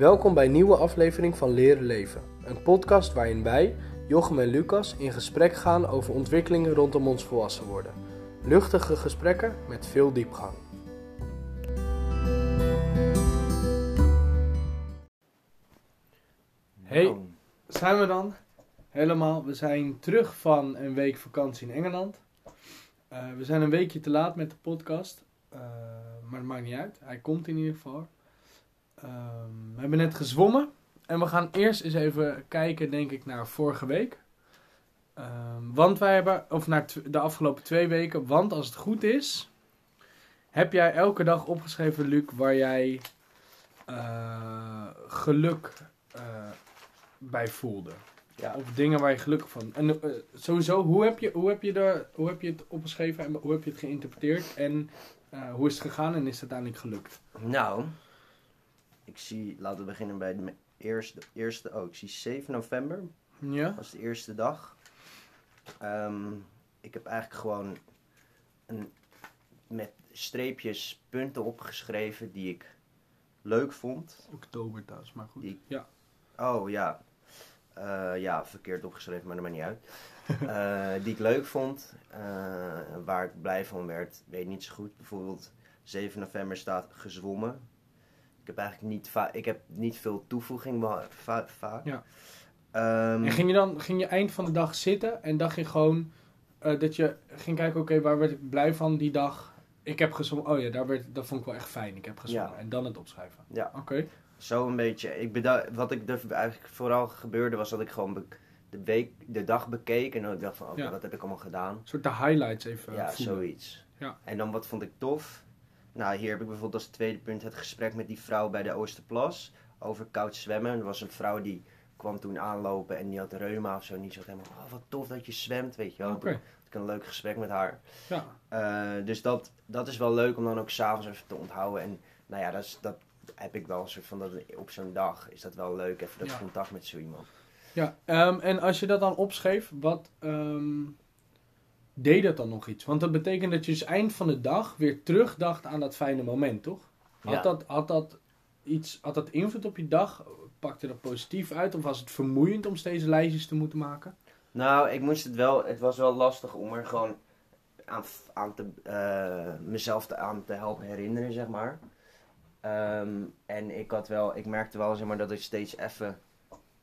Welkom bij een nieuwe aflevering van Leren Leven. Een podcast waarin wij, Jochem en Lucas, in gesprek gaan over ontwikkelingen rondom ons volwassen worden. Luchtige gesprekken met veel diepgang. Hey, Nou, zijn we dan? Helemaal. We zijn terug van een week vakantie in Engeland. Eh, we zijn een weekje te laat met de podcast. eh, maar dat maakt niet uit. Hij komt in ieder geval. Ehm, we hebben net gezwommen. En we gaan eerst eens even kijken, denk ik, naar vorige week. Ehm, want wij hebben, of naar de afgelopen twee weken. Want als het goed is, heb jij elke dag opgeschreven, Luc, waar jij eh, geluk eh, bij voelde. Ja. Of dingen waar je gelukkig van. En eh, sowieso, hoe heb, je, hoe, heb je er, hoe heb je het opgeschreven en hoe heb je het geïnterpreteerd? En hoe is het gegaan en is het uiteindelijk gelukt? Nou, ik zie, laten we beginnen bij de eerste, eerste oh, ik zie 7 november, Ja? was de eerste dag. Ehm, ik heb eigenlijk gewoon een, met streepjes punten opgeschreven die ik leuk vond. Oktober thuis, maar goed. Die- Ja. Oh ja, Eh, ja, verkeerd opgeschreven, maar dat maakt niet uit. Eh, die ik leuk vond, eh, waar ik blij van werd, weet niet zo goed. Bijvoorbeeld 7 november staat gezwommen. Heb eigenlijk niet, ik heb niet veel toevoeging va- vaak. Ja. Ehm, En ging je dan ging je eind van de dag zitten en dacht je gewoon eh, dat je ging kijken, oké, waar werd ik blij van die dag? Ik heb gezongen, oh ja, daar werd, dat vond ik wel echt fijn. Ik heb gezongen. Ja. En dan het opschrijven. Ja. Oké. Zo een beetje. Ik wat ik er eigenlijk vooral gebeurde was dat ik gewoon de, week, de dag bekeek en dan ik dacht van oké, Ja. wat heb ik allemaal gedaan? Een soort de highlights even Ja, voelen. zoiets. Ja. En dan wat vond ik tof? Nou, hier heb ik bijvoorbeeld als tweede punt het gesprek met die vrouw bij de Oosterplas over koud zwemmen. Er was een vrouw die kwam toen aanlopen en die had reuma of zo. En die zat helemaal, oh, wat tof dat je zwemt, weet je wel. Oké. Toen had ik een leuk gesprek met haar. Ja. Eh, dus dat, dat is wel leuk om dan ook s'avonds even te onthouden. En nou ja, dat, is, dat heb ik wel een soort van, dat, op zo'n dag is dat wel leuk, even dat Ja. contact met zo iemand. Ja, ehm, en als je dat dan opschreef, wat ehm, deed dat dan nog iets? Want dat betekent dat je dus eind van de dag weer terugdacht aan dat fijne moment, toch? Had, Ja. dat, had, dat iets, had dat invloed op je dag? Pakte dat positief uit? Of was het vermoeiend om steeds lijstjes te moeten maken? Nou, ik moest het wel, het was wel lastig om er gewoon aan, aan te, eh, mezelf te, aan te helpen herinneren, zeg maar. Ehm, en ik had wel, ik merkte wel, zeg maar, dat ik steeds even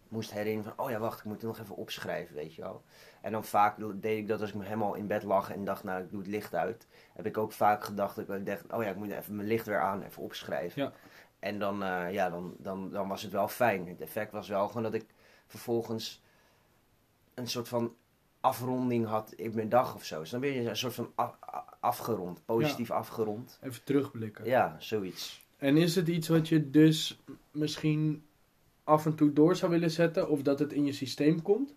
moest herinneren van, oh ja, wacht, ik moet het nog even opschrijven, weet je wel. En dan vaak deed ik dat als ik helemaal in bed lag en dacht, nou, ik doe het licht uit. Heb ik ook vaak gedacht, dat ik dacht, oh ja, ik moet even mijn licht weer aan, even opschrijven. Ja. En dan, eh, ja, dan, dan, dan was het wel fijn. Het effect was wel gewoon dat ik vervolgens een soort van afronding had in mijn dag of zo. Dus dan ben je een soort van af- afgerond, positief afgerond. Even terugblikken. Ja, zoiets. En is het iets wat je dus misschien af en toe door zou willen zetten? Of dat het in je systeem komt?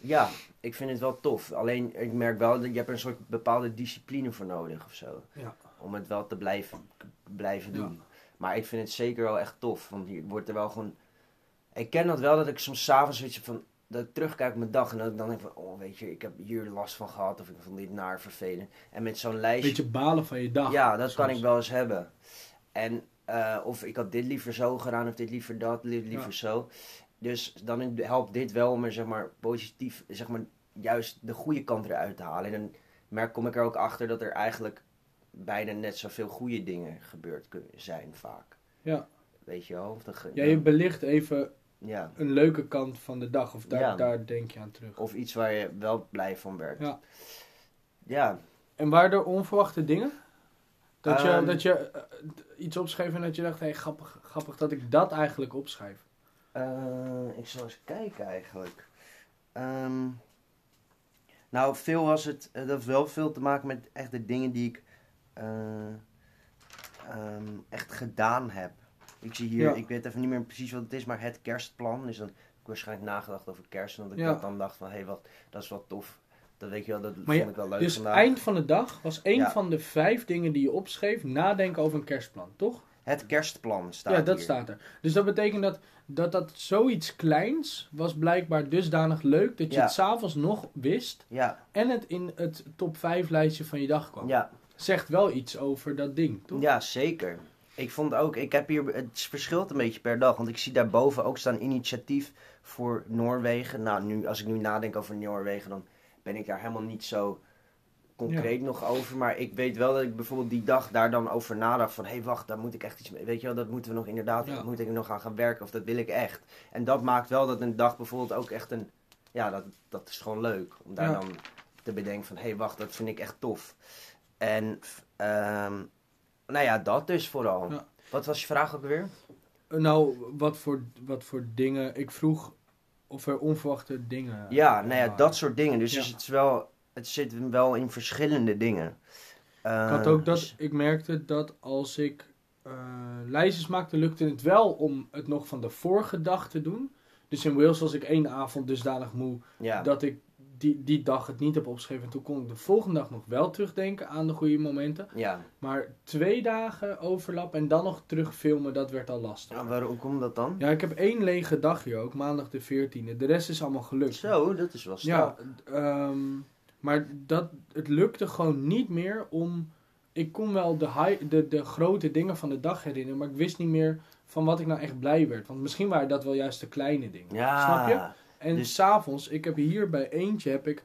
Ja, ik vind het wel tof. Alleen, ik merk wel dat je hebt er een soort bepaalde discipline voor nodig of zo. Ja. Om het wel te blijven, blijven Ja. doen. Maar ik vind het zeker wel echt tof. Want je wordt er wel gewoon... Ik ken dat wel, dat ik soms s'avonds weet je, van... Dat ik terugkijk op mijn dag en dat ik dan denk van... Oh, weet je, ik heb hier last van gehad. Of ik vond dit naar vervelend. En met zo'n lijstje... Beetje balen van je dag. Ja, dat kan ik wel eens hebben. En eh, of ik had dit liever zo gedaan, of dit liever dat, li- liever Ja. zo. Dus dan helpt dit wel om er zeg maar positief, zeg maar juist de goede kant eruit te halen. En dan merk, kom ik er ook achter dat er eigenlijk bijna net zoveel goede dingen gebeurd kunnen zijn vaak. Ja. Weet je wel? Ge- Ja, je belicht even ja. een leuke kant van de dag. Of daar, Ja. daar denk je aan terug. Of iets waar je wel blij van werd. Ja. Ja, En waren er onverwachte dingen? Dat je, Ehm. dat je eh, iets opschreef en dat je dacht, hé, hey, grappig, grappig dat ik dat eigenlijk opschrijf. Eh, ik zal eens kijken eigenlijk. Ehm, nou, veel was het. eh, dat heeft wel veel te maken met echt de dingen die ik eh, ehm, echt gedaan heb. Ik zie hier, Ja. ik weet even niet meer precies wat het is, maar het kerstplan. Dus dan heb ik waarschijnlijk nagedacht over kerst. En dat ik Ja. dat dan dacht van, hé, wat, dat is wel tof. Dat weet je wel, dat Maar vond ik wel leuk Dus vandaag. eind van de dag was één Ja. van de vijf dingen die je opschreef nadenken over een kerstplan, toch? Het kerstplan staat ja, dat hier. staat er. Dus dat betekent dat, dat dat zoiets kleins was blijkbaar dusdanig leuk dat je Ja. het s'avonds nog wist Ja, en het in het top 5 lijstje van je dag kwam. ja, Zegt wel iets over dat ding, toch? ja, zeker. Ik vond ook, ik heb hier, het verschilt een beetje per dag. Want ik zie daarboven ook staan initiatief voor Noorwegen. Nou, nu, als ik nu nadenk over Noorwegen, dan ben ik daar helemaal niet zo concreet nog over. Maar ik weet wel dat ik bijvoorbeeld die dag daar dan over nadacht van... Hé, hey, wacht, daar moet ik echt iets mee... Weet je wel, dat moeten we nog inderdaad... Ja. moet ik nog aan gaan werken of dat wil ik echt. En dat maakt wel dat een dag bijvoorbeeld ook echt een... Ja, dat, dat is gewoon leuk. Om daar Ja. dan te bedenken van... Hé, hey, wacht, dat vind ik echt tof. En, ehm, nou ja, dat dus vooral. Wat was je vraag ook weer? Nou, wat voor, wat voor dingen... Ik vroeg of er onverwachte dingen Ja, nou ja, dat soort dingen. Dus, Ja. dus het, is wel, het zit wel in verschillende dingen. Ik had Eh, ook dat, dus- ik merkte dat als ik eh lijstjes maakte, lukte het wel om het nog van de vorige dag te doen. Dus in Wales was ik één avond dusdanig moe ja. dat ik die, die dag het niet heb opgeschreven. En toen kon ik de volgende dag nog wel terugdenken aan de goede momenten. ja. Maar twee dagen overlap en dan nog terugfilmen, dat werd al lastig. Ja, waarom komt dat dan? Ja, ik heb één lege dag hier ook, maandag de 14e. De rest is allemaal gelukt. Zo, dat is wel Ja, strak. ehm, maar dat, het lukte gewoon niet meer om. Ik kon wel de, high, de, de grote dingen van de dag herinneren, maar ik wist niet meer van wat ik nou echt blij werd. Want misschien waren dat wel juist de kleine dingen. Ja. Snap je? En Dus- s'avonds, ik heb hier bij eentje heb ik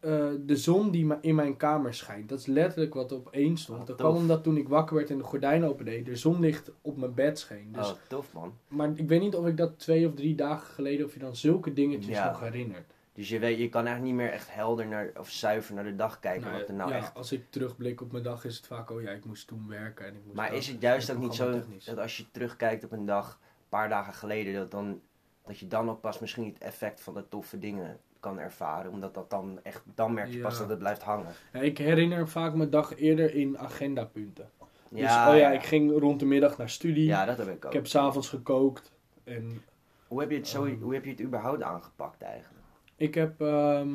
eh, de zon die in mijn kamer schijnt. Dat is letterlijk wat op één stond. Dat kwam omdat toen ik wakker werd en de gordijn opende, de zonlicht op mijn bed scheen. Dus, Oh, tof man. Maar ik weet niet of ik dat twee of drie dagen geleden, of je dan zulke dingetjes Ja. nog herinnert. Dus je, weet, je kan eigenlijk niet meer echt helder naar, of zuiver naar de dag kijken Nou, wat er nou ja, echt... als ik terugblik op mijn dag is het vaak, oh ja, ik moest toen werken en ik moest Maar is het juist ook niet zo dat als je terugkijkt op een dag, een paar dagen geleden, dat, dan, dat je dan ook pas misschien het effect van de toffe dingen kan ervaren? Omdat dat dan echt, dan merk je pas dat het blijft hangen. Ja, ik herinner vaak mijn dag eerder in agendapunten. Dus, Ja, oh ja, ik ging rond de middag naar studie. Ja, dat heb ik ook. ik heb s'avonds gekookt. En Hoe heb je het, zo, Ehm. hoe heb je het überhaupt aangepakt eigenlijk? ik heb... ehm,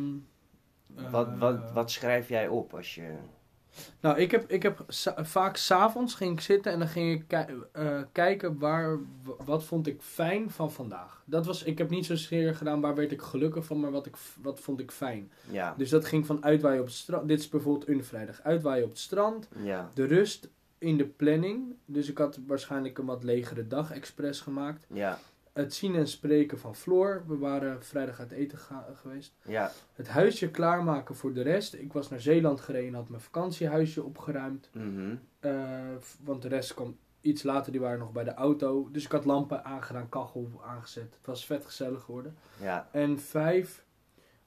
wat, eh, wat, wat schrijf jij op als je... Nou, ik heb, ik heb vaak s'avonds ging ik zitten en dan ging ik eh, kijken waar, wat vond ik fijn van vandaag. Dat was, ik heb niet zozeer gedaan waar werd ik gelukkig van, maar wat, ik, wat vond ik fijn. Ja, Dus dat ging van uitwaaien op het strand. Dit is bijvoorbeeld een vrijdag. Uitwaaien op het strand. ja, De rust in de planning. Dus ik had waarschijnlijk een wat legere dag expres gemaakt. ja, Het zien en spreken van Floor. We waren vrijdag uit eten geweest. ja, Het huisje klaarmaken voor de rest. Ik was naar Zeeland gereden en had mijn vakantiehuisje opgeruimd. Eh, f- want de rest kwam iets later. Die waren nog bij de auto. Dus ik had lampen aangedaan, kachel aangezet. Het was vet gezellig geworden. ja. En vijf.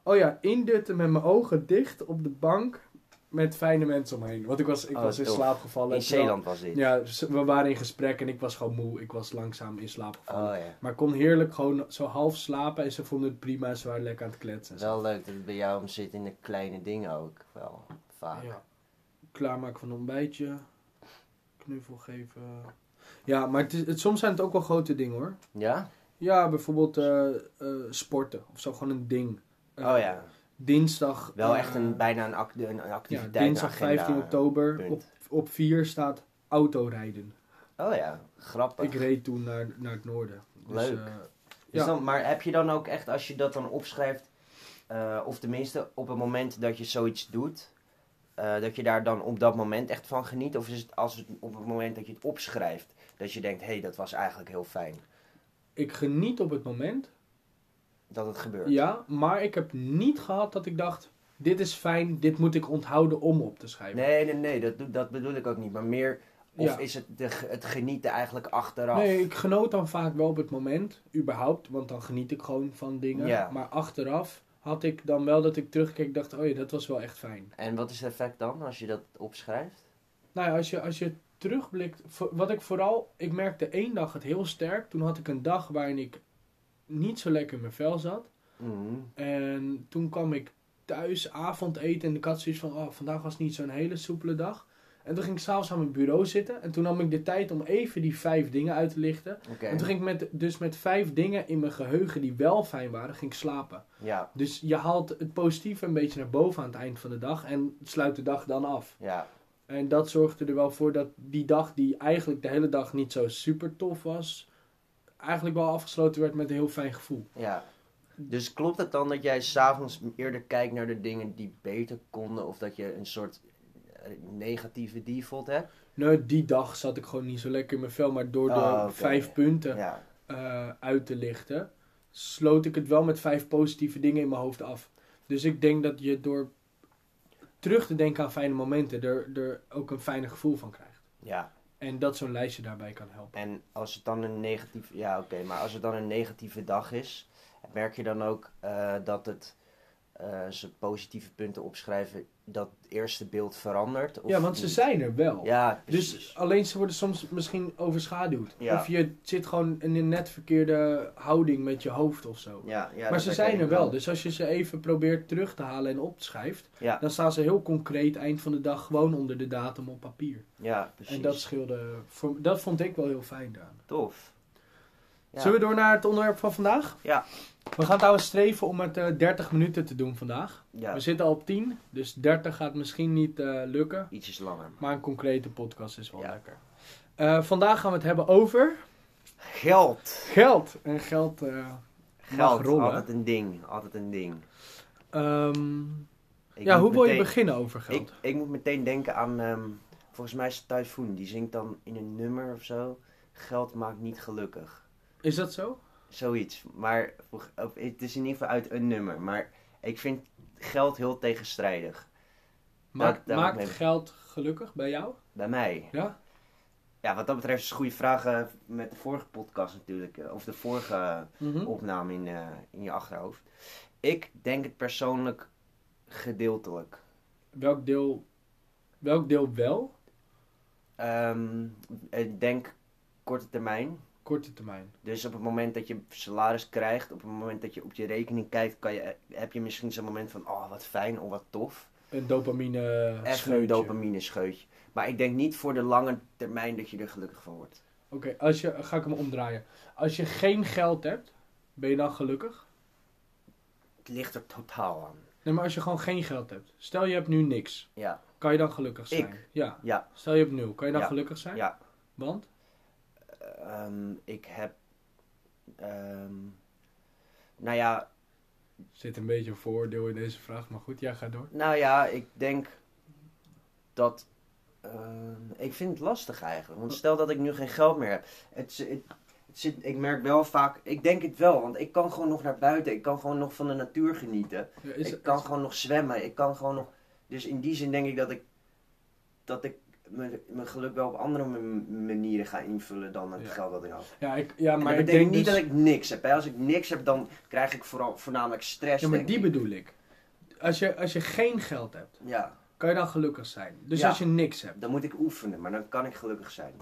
Oh ja, indutten met mijn ogen dicht op de bank. Met fijne mensen omheen. Want ik was, ik Oh, was in tof. slaap gevallen. In Zeeland was dit? Ja, we waren in gesprek en ik was gewoon moe. Ik was langzaam in slaap gevallen. Oh ja. Maar ik kon heerlijk gewoon zo half slapen. En ze vonden het prima en ze waren lekker aan het kletsen. Wel leuk dat het bij jou om zit in de kleine dingen ook wel. Vaak. Ja. Klaarmaken van een ontbijtje. Knuffel geven. Ja, maar het is, het, soms zijn het ook wel grote dingen hoor. Ja? Ja, bijvoorbeeld eh, eh, sporten. Of zo, gewoon een ding. Oh ja. Dinsdag. Wel eh, echt een, bijna een, act, een Ja, activiteit. dinsdag een agenda. 15 oktober. punt. Op, op 4 staat autorijden. Oh ja, grappig. Ik reed toen naar, naar het noorden. Dus, Leuk. eh, Dus ja. dan, maar heb je dan ook echt, als je dat dan opschrijft, eh, of tenminste op het moment dat je zoiets doet, dat je daar dan op dat moment echt van geniet? Of is het als het op het moment dat je het opschrijft, dat je denkt, hé, hey, dat was eigenlijk heel fijn ik geniet op het moment. Dat het gebeurt? Ja, maar ik heb niet gehad dat ik dacht... Dit is fijn, dit moet ik onthouden om op te schrijven. Nee, nee, nee, dat, dat bedoel ik ook niet. Maar meer, of Ja. is het de, het genieten eigenlijk achteraf? Nee, ik genoot dan vaak wel op het moment, überhaupt, want dan geniet ik gewoon van dingen. Ja. Maar achteraf had ik dan wel dat ik terugkeek dacht, oh ja, dat was wel echt fijn. En wat is het effect dan als je dat opschrijft? Nou ja, als je, als je terugblikt, wat ik vooral, ik merkte één dag het heel sterk. Toen had ik een dag waarin ik niet zo lekker in mijn vel zat. Mhm. En toen kwam ik thuis avondeten en ik had zoiets van, oh, vandaag was niet zo'n hele soepele dag. En toen ging ik s'avonds aan mijn bureau zitten en toen nam ik de tijd om even die vijf dingen uit te lichten. En toen ging ik met, dus met vijf dingen in mijn geheugen die wel fijn waren, ging ik slapen. Ja, Dus je haalt het positieve een beetje naar boven aan het eind van de dag en sluit de dag dan af. ja, En dat zorgde er wel voor dat die dag, die eigenlijk de hele dag niet zo super tof was, eigenlijk wel afgesloten werd met een heel fijn gevoel. ja. Dus klopt het dan dat jij s'avonds eerder kijkt naar de dingen die beter konden? Of dat je een soort, eh, negatieve default heb. Nou, die dag zat ik gewoon niet zo lekker in mijn vel, maar door de Oh, vijf punten Ja, eh, uit te lichten, sloot ik het wel met vijf positieve dingen in mijn hoofd af. Dus ik denk dat je door terug te denken aan fijne momenten, er, er ook een fijner gevoel van krijgt. ja. En dat zo'n lijstje daarbij kan helpen. En als het dan een negatieve, ja oké, maar als het dan een negatieve dag is, merk je dan ook eh, dat het, eh, ze positieve punten opschrijven, dat eerste beeld verandert? Of ja, want ze zijn er wel. Ja, precies. Dus alleen ze worden soms misschien overschaduwd. Ja. Of je zit gewoon in een net verkeerde houding met je hoofd of zo. ja, ja, maar ze zijn er wel. Dus als je ze even probeert terug te halen en opschrijft, Ja, dan staan ze heel concreet eind van de dag gewoon onder de datum op papier. ja, precies. En dat scheelde, voor, dat vond ik wel heel fijn daaraan. Tof. Ja. Zullen we door naar het onderwerp van vandaag? Ja. We gaan trouwens streven om het eh 30 minuten te doen vandaag. Ja, We zitten al op 10, dus 30 gaat misschien niet eh, lukken. ietsjes langer. Maar een concrete podcast is wel Ja. lekker. Eh, vandaag gaan we het hebben over Geld. geld. En geld. eh, Geld, rollen. altijd een ding. Altijd een ding. ehm, ja, hoe wil je beginnen over geld? Ik, ik moet meteen denken aan, ehm, volgens mij is het Typhoon. Die zingt dan in een nummer of zo. Geld maakt niet gelukkig. Is dat zo? Zoiets. Maar of- het is in ieder geval uit een nummer. Maar ik vind geld heel tegenstrijdig. Maakt, daar maakt mee- geld gelukkig bij jou? Bij mij. Ja? Ja, wat dat betreft is het een goede vraag eh, met de vorige podcast natuurlijk. eh, Of de vorige Mhm. opname in, eh, in je achterhoofd. Ik denk het persoonlijk gedeeltelijk. Welk deel, welk deel wel? Ehm, ik denk korte termijn. Korte termijn. Dus op het moment dat je salaris krijgt, op het moment dat je op je rekening kijkt, kan je, heb je misschien zo'n moment van, oh wat fijn, of wat tof. Een dopamine een scheutje. dopamine scheutje. Maar ik denk niet voor de lange termijn dat je er gelukkig van wordt. Oké, als je ga ik hem omdraaien. Als je geen geld hebt, ben je dan gelukkig? Het ligt er totaal aan. Nee, maar als je gewoon geen geld hebt. Stel je hebt nu niks. Ja, Kan je dan gelukkig zijn? Ik? Ja. ja, Stel je hebt nul. Kan je dan Ja. gelukkig zijn? ja. Want? Ehm, ik heb, ehm, nou ja, Er zit een beetje een vooroordeel in deze vraag, maar goed, ja, ga door. nou ja, ik denk dat, ehm, ik vind het lastig eigenlijk. Want stel dat ik nu geen geld meer heb. Het, het, het zit, ik merk wel vaak, ik denk het wel, want ik kan gewoon nog naar buiten. Ik kan gewoon nog van de natuur genieten. Ja, is- ik kan gewoon nog zwemmen. Ik kan gewoon nog. Dus in die zin denk ik dat ik. dat ik mijn, mijn geluk wel op andere manieren ga invullen dan het Ja. geld dat ik had. Ja, ik, ja Maar ik betekent denk niet dus... dat ik niks heb. Hè. Als ik niks heb, dan krijg ik vooral, voornamelijk stress. Ja, maar die ik. bedoel ik. Als je, als je geen geld hebt, Ja, kan je dan gelukkig zijn. Dus Ja. als je niks hebt, dan moet ik oefenen, maar dan kan ik gelukkig zijn.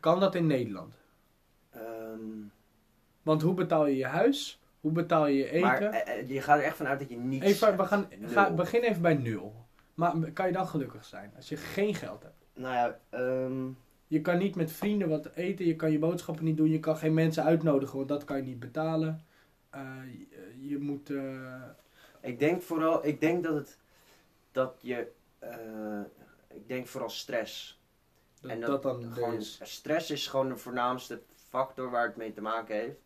kan dat in Nederland. Ehm, Want hoe betaal je je huis? Hoe betaal je je eten? maar eh, eh, je gaat er echt vanuit dat je niets even, hebt. we gaan, ga, begin even bij nul. Maar kan je dan gelukkig zijn als je geen geld hebt? Nou ja, ehm, Je kan niet met vrienden wat eten, je kan je boodschappen niet doen, je kan geen mensen uitnodigen, want dat kan je niet betalen. Eh, je, je moet. eh, ik denk vooral, ik denk dat het, dat je, eh, ik denk vooral stress. dat, En dat, dan gewoon, is. stress is gewoon de voornaamste factor waar het mee te maken heeft.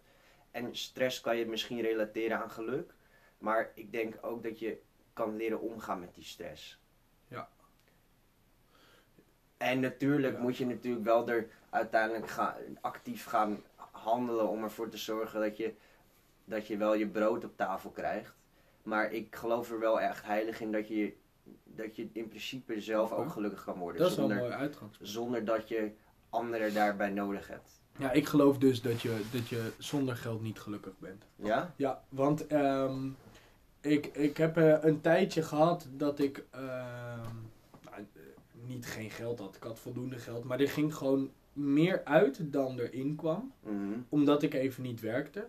En stress kan je misschien relateren aan geluk. Maar ik denk ook dat je kan leren omgaan met die stress. En natuurlijk Ja. moet je natuurlijk wel er uiteindelijk gaan, actief gaan handelen om ervoor te zorgen dat je, dat je wel je brood op tafel krijgt. Maar ik geloof er wel echt heilig in dat je, dat je in principe zelf ook gelukkig kan worden. Dat is wel een zonder, mooi uitgangspunt. zonder dat je anderen daarbij nodig hebt. Ja, ik geloof dus dat je, dat je zonder geld niet gelukkig bent. Ja? Ja, want ehm, ik, ik heb eh, een tijdje gehad dat ik ehm, niet geen geld had. Ik had voldoende geld, maar er ging gewoon meer uit dan erin kwam. Mhm. Omdat ik even niet werkte.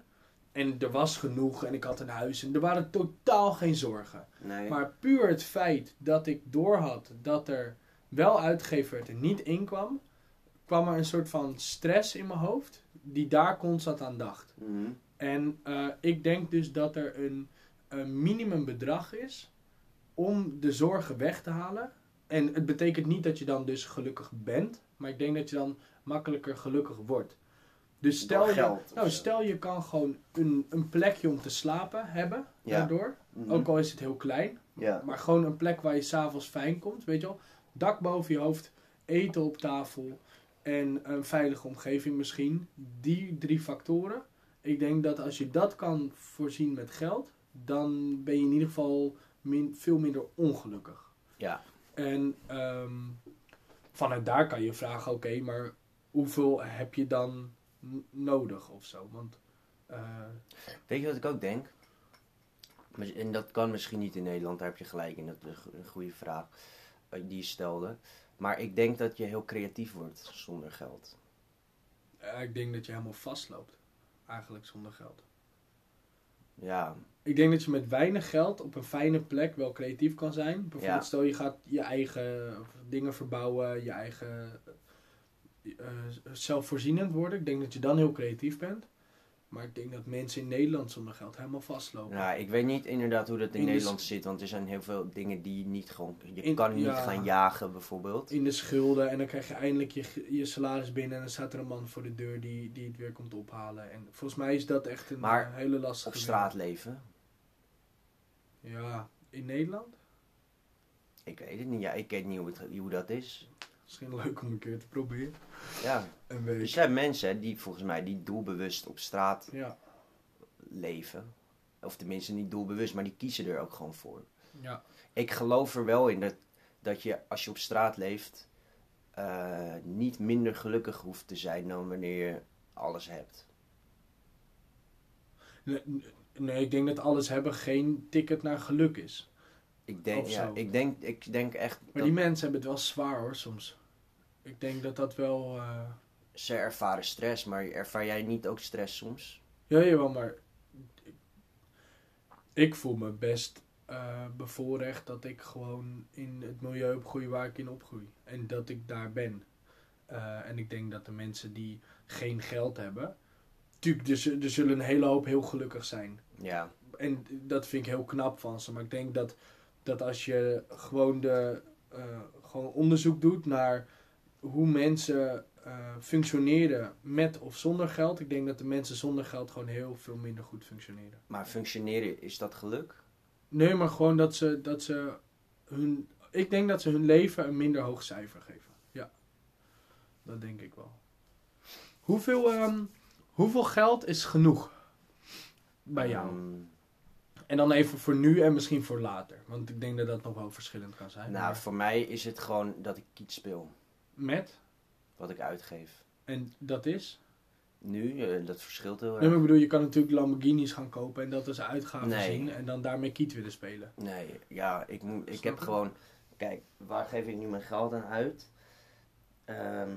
En er was genoeg en ik had een huis en er waren totaal geen zorgen. Nee. Maar puur het feit dat ik doorhad dat er wel uitgegeven werd en niet inkwam, kwam er een soort van stress in mijn hoofd die daar constant aan dacht. Mhm. En eh, ik denk dus dat er een, een minimumbedrag is om de zorgen weg te halen. En het betekent niet dat je dan dus gelukkig bent, maar ik denk dat je dan makkelijker gelukkig wordt. Dus stel Door je, geld nou, stel je kan gewoon een, een plekje om te slapen hebben, Ja. daardoor. Mhm. Ook al is het heel klein, Ja. maar gewoon een plek waar je s'avonds fijn komt, weet je wel. dak boven je hoofd, eten op tafel en een veilige omgeving misschien. Die drie factoren. Ik denk dat als je dat kan voorzien met geld, dan ben je in ieder geval min, veel minder ongelukkig. Ja. En ehm, vanuit daar kan je vragen, oké, maar hoeveel heb je dan nodig of zo? Want eh, Weet je wat ik ook denk? En dat kan misschien niet in Nederland, daar heb je gelijk in. Dat is een go- een goede vraag eh, die je stelde. Maar ik denk dat je heel creatief wordt zonder geld. ik denk dat je helemaal vastloopt, eigenlijk zonder geld. Ja, Ik denk dat je met weinig geld op een fijne plek wel creatief kan zijn. Bijvoorbeeld Ja. stel je gaat je eigen dingen verbouwen, je eigen eh, zelfvoorzienend worden. Ik denk dat je dan heel creatief bent. Maar ik denk dat mensen in Nederland zonder geld helemaal vastlopen. nou, ik weet niet inderdaad hoe dat in, In de Nederland zit. Want er zijn heel veel dingen die je niet gewoon... Je In- kan niet ja. gaan jagen bijvoorbeeld. In de schulden en dan krijg je eindelijk je, je salaris binnen en dan staat er een man voor de deur die, die het weer komt ophalen. En volgens mij is dat echt een Maar eh, hele lastige Op straat leven. Ja, in Nederland? Ik weet het niet. Ja, ik weet niet hoe, het, hoe dat is. Misschien leuk om een keer te proberen. Ja. Een Er week. zijn mensen die volgens mij die doelbewust op straat Ja, leven. Of tenminste niet doelbewust, maar die kiezen er ook gewoon voor. ja. Ik geloof er wel in dat, dat je als je op straat leeft eh, niet minder gelukkig hoeft te zijn dan wanneer je alles hebt. Nee, nee, ik denk dat alles hebben geen ticket naar geluk is. Ik denk, ja, ik denk, ik denk echt Maar dat die mensen hebben het wel zwaar hoor, soms. Ik denk dat dat wel... eh, ze ervaren stress, maar ervaar jij niet ook stress soms? Ja, jawel, maar... ik- voel me best eh, bevoorrecht dat ik gewoon in het milieu opgroei waar ik in opgroei. En dat ik daar ben. Eh, en ik denk dat de mensen die geen geld hebben... Tuurlijk, er, er zullen een hele hoop heel gelukkig zijn. Ja, En dat vind ik heel knap van ze. Maar ik denk dat, dat als je gewoon, de, gewoon onderzoek doet naar hoe mensen eh, functioneren met of zonder geld. Ik denk dat de mensen zonder geld gewoon heel veel minder goed functioneren. maar functioneren, is dat geluk? Nee, maar gewoon dat ze, dat ze hun... Ik denk dat ze hun leven een minder hoog cijfer geven. Ja, dat denk ik wel. Hoeveel, ehm, hoeveel geld is genoeg bij jou? Ehm, En dan even voor nu en misschien voor later. Want ik denk dat dat nog wel verschillend kan zijn. nou, Maar voor mij is het gewoon dat ik kiet speel. Met? Wat ik uitgeef. En dat is? Nu, eh, dat verschilt heel Nee, erg. maar ik bedoel, je kan natuurlijk Lamborghinis gaan kopen en dat als uitgave Nee. zien. En dan daarmee kiet willen spelen. Nee, ja, ik, moet, ik Snap heb je? gewoon... Kijk, waar geef ik nu mijn geld aan uit? Ehm,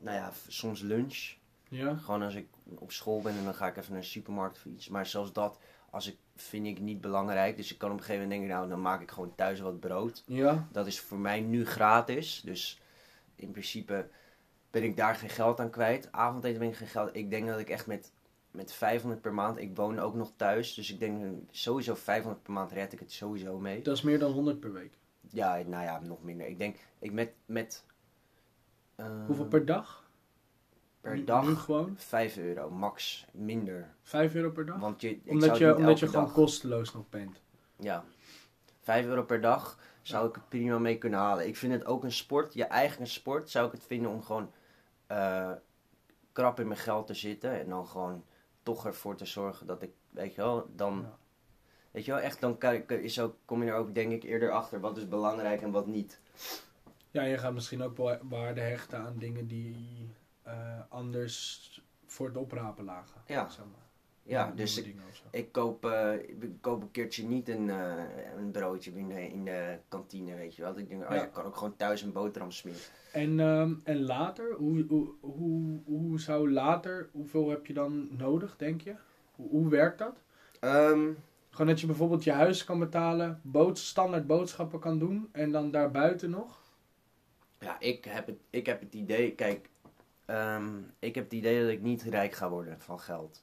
nou ja, soms lunch. Ja? Gewoon als ik op school ben en dan ga ik even naar de supermarkt of iets. Maar zelfs dat als ik, vind ik niet belangrijk. Dus ik kan op een gegeven moment denken, nou dan maak ik gewoon thuis wat brood. Ja? Dat is voor mij nu gratis. Dus in principe ben ik daar geen geld aan kwijt. Avondeten ben ik geen geld. Ik denk dat ik echt met, met 500 per maand, ik woon ook nog thuis. Dus ik denk sowieso 500 per maand red ik het sowieso mee. Dat is meer dan 100 per week. Ja, nou ja, nog minder. Ik denk, ik met, met eh, Hoeveel per dag? per Nu- dag Nu gewoon? 5 euro, max, minder. 5 euro per dag? Want je, Omdat je, omdat je gewoon kosteloos nog bent. Ja, 5 euro per dag zou ik het prima mee kunnen halen. Ik vind het ook een sport, je eigen sport, zou ik het vinden om gewoon eh, krap in mijn geld te zitten. En dan gewoon toch ervoor te zorgen dat ik, weet je wel, dan, Ja. weet je wel, echt dan kan, ik- is ook, kom je er ook denk ik eerder achter wat is belangrijk en wat niet. Ja, je gaat misschien ook wel waarde hechten aan dingen die eh, anders voor het oprapen lagen. Ja. Zeg maar. Ja, dus ik, koop, eh, ik koop een keertje niet een, eh, een broodje in de, in de kantine, weet je wel. Ik denk, oh Ja. ja, ik kan ook gewoon thuis een boterham smeren. En, ehm, en later, hoe, hoe, hoe, hoe zou later, hoeveel heb je dan nodig, denk je? Hoe, hoe werkt dat? Ehm, Gewoon dat je bijvoorbeeld je huis kan betalen, bood, standaard boodschappen kan doen en dan daarbuiten nog? Ja, ik heb het, ik heb het idee, kijk, ehm, ik heb het idee dat ik niet rijk ga worden van geld.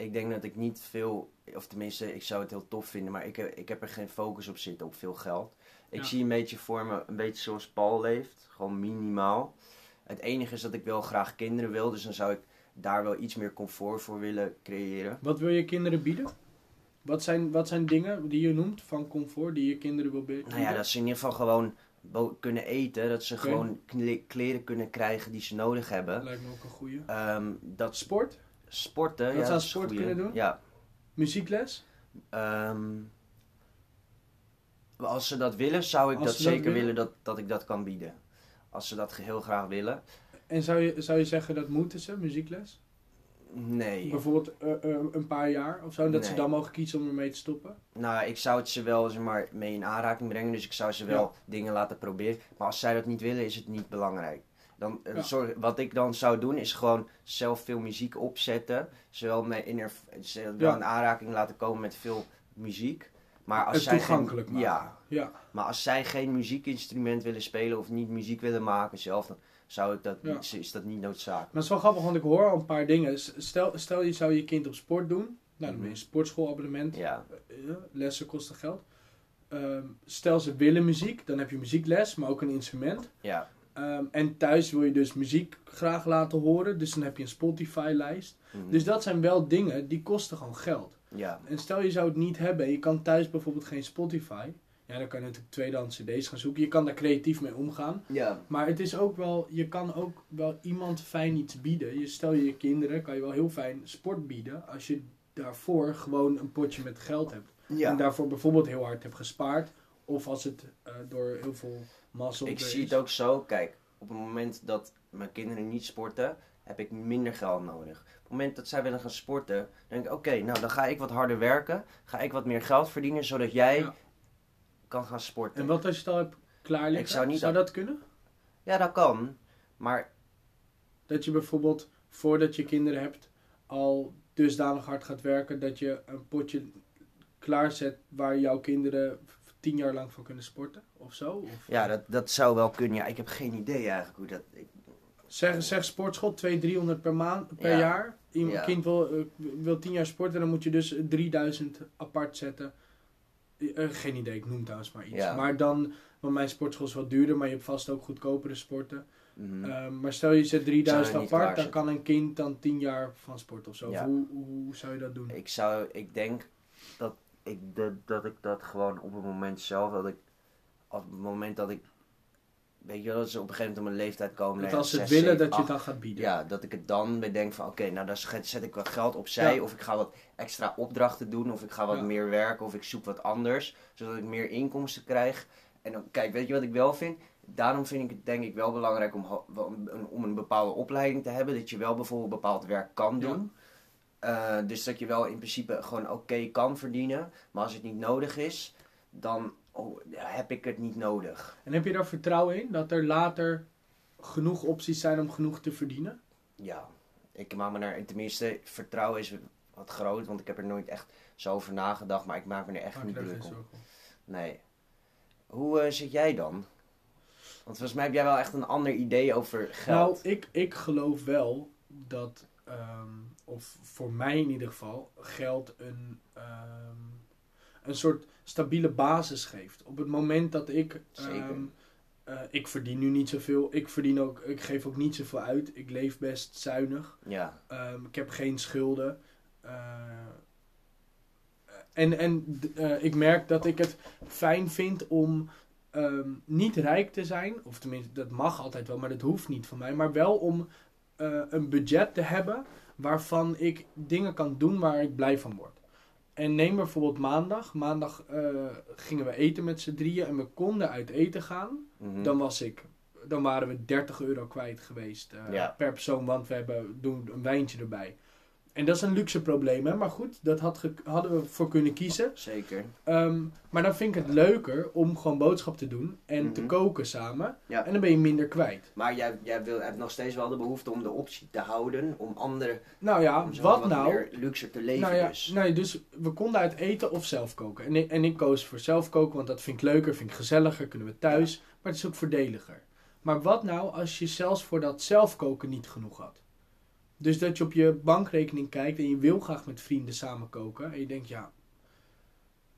Ik denk dat ik niet veel, of tenminste, ik zou het heel tof vinden, maar ik heb, ik heb er geen focus op zitten op veel geld. Ik Ja. zie een beetje voor me, een beetje zoals Paul leeft, gewoon minimaal. Het enige is dat ik wel graag kinderen wil, dus dan zou ik daar wel iets meer comfort voor willen creëren. Wat wil je kinderen bieden? Wat zijn, wat zijn dingen die je noemt van comfort die je kinderen wil bieden? Nou ja, dat ze in ieder geval gewoon kunnen eten, dat ze gewoon kle- kleren kunnen krijgen die ze nodig hebben. Lijkt me ook een goeie. Ehm, dat sp- Sport? Sporten, Dat ja, een sport goeie. kunnen doen? Ja. Muziekles? Ehm, als ze dat willen, zou ik Als dat ze dat zeker willen? willen dat, dat ik dat kan bieden. Als ze dat heel graag willen. En zou je, zou je zeggen dat moeten ze, muziekles? Nee. Bijvoorbeeld eh, eh, een paar jaar of zo, en dat ze dan mogen kiezen om ermee te stoppen? Nou, ik zou het ze wel zeg maar, mee in aanraking brengen. Dus ik zou ze wel dingen laten proberen. Maar als zij dat niet willen, is het niet belangrijk. Dan, eh, Ja. zorg, wat ik dan zou doen, is gewoon zelf veel muziek opzetten. Zowel mee in er, ze wel Ja. in aanraking laten komen met veel muziek. Maar als zij toegankelijk geen, maken. Ja, Ja. maar als zij geen muziekinstrument willen spelen of niet muziek willen maken zelf, dan zou ik dat niet, is dat niet noodzakelijk. Maar het is wel grappig, want ik hoor al een paar dingen. Stel, stel je zou je kind op sport doen. Nou, dan ben je Mhm. een sportschoolabonnement. Ja, Eh, lessen kosten geld. Ehm, stel ze willen muziek, dan heb je muziekles, maar ook een instrument. ja. Ehm, en thuis wil je dus muziek graag laten horen, dus dan heb je een Spotify-lijst. mhm, Dus dat zijn wel dingen die kosten gewoon geld. ja. En stel je zou het niet hebben, je kan thuis bijvoorbeeld geen Spotify. Ja, dan kan je natuurlijk tweedehands cd's gaan zoeken. Je kan daar creatief mee omgaan. Ja, Maar het is ook wel, je kan ook wel iemand fijn iets bieden. Je stel je je kinderen, kan je wel heel fijn sport bieden. Als je daarvoor gewoon een potje met geld hebt. ja. En daarvoor bijvoorbeeld heel hard hebt gespaard. Of als het eh, door heel veel mazzel Ik zie het ook zo. Kijk, op het moment dat mijn kinderen niet sporten, heb ik minder geld nodig. Op het moment dat zij willen gaan sporten, denk ik, oké, nou dan ga ik wat harder werken. Ga ik wat meer geld verdienen, zodat jij Ja. kan gaan sporten. En wat als je het al hebt klaar liggen? Zou niet- dat kunnen? Ja, dat kan. Maar Dat je bijvoorbeeld voordat je kinderen hebt al dusdanig hard gaat werken dat je een potje klaarzet waar jouw kinderen tien jaar lang van kunnen sporten of zo? Of, ja, dat, dat zou wel kunnen. Ja, ik heb geen idee eigenlijk hoe dat... Ik, Zeg, zeg sportschool 200, 300 per maand per Ja. jaar. Iemand Ja. kind wil, eh, wil 10 jaar sporten, dan moet je dus 3000 apart zetten. Eh, geen idee, ik noem trouwens maar iets. Ja. Maar dan, want mijn sportschool is wat duurder, maar je hebt vast ook goedkopere sporten. mhm. Eh, maar stel je zet 3000 Zou je niet apart, dan kan een kind dan 10 jaar van sporten of zo. Hoe, hoe, hoe zou je dat doen? Ik zou, ik denk ik, dat, dat ik dat gewoon op het moment zelf, dat ik, op het moment dat ik, weet je wel, dat ze op een gegeven moment op een leeftijd komen. dat als ze het willen, dat je het dan gaat bieden. Ja, dat ik het dan bij denk van, oké, nou dan zet ik wat geld opzij, Ja. of ik ga wat extra opdrachten doen, of ik ga wat Ja. meer werken, of ik zoek wat anders, zodat ik meer inkomsten krijg. En dan, kijk, weet je wat ik wel vind? Daarom vind ik het denk ik wel belangrijk om, om een bepaalde opleiding te hebben, dat je wel bijvoorbeeld bepaald werk kan doen. Eh, dus dat je wel in principe gewoon oké kan verdienen. Maar als het niet nodig is, dan oh, heb ik het niet nodig. En heb je daar vertrouwen in dat er later genoeg opties zijn om genoeg te verdienen? Ja, ik maak me daar, tenminste, vertrouwen is wat groot, want ik heb er nooit echt zo over nagedacht, maar ik maak me er echt niet druk om? Nee. Hoe eh, zit jij dan? Want volgens mij heb jij wel echt een ander idee over geld. Nou, ik, ik geloof wel dat, ehm, of voor mij in ieder geval, geld een, ehm, een soort stabiele basis geeft. Op het moment dat ik. Eh, ik verdien nu niet zoveel. Ik verdien ook. Ik geef ook niet zoveel uit. Ik leef best zuinig. Ja, ik heb geen schulden. Eh, en en eh, ik merk dat ik het fijn vind om niet rijk te zijn. Of tenminste, dat mag altijd wel, maar dat hoeft niet van mij. Maar wel om eh, een budget te hebben waarvan ik dingen kan doen waar ik blij van word. En neem bijvoorbeeld maandag. Maandag eh, gingen we eten met z'n drieën en we konden uit eten gaan. mhm. Dan was ik, dan waren we 30 euro kwijt geweest eh, Ja. per persoon, want we hebben doen een wijntje erbij. En dat is een luxe probleem, hè? maar goed, dat had hadden we voor kunnen kiezen. zeker. Ehm, maar dan vind ik het leuker om gewoon boodschap te doen en te Mhm. koken samen. Ja. En dan ben je minder kwijt. Maar jij, jij wil, hebt nog steeds wel de behoefte om de optie te houden om andere, Nou ja, wat nou? meer luxe te leven Nou ja, dus. nee, dus we konden uit eten of zelf koken. En ik, en ik koos voor zelf koken, want dat vind ik leuker, vind ik gezelliger, kunnen we thuis. Maar het is ook voordeliger. Maar wat nou als je zelfs voor dat zelf koken niet genoeg had? Dus dat je op je bankrekening kijkt en je wil graag met vrienden samen koken. En je denkt, ja,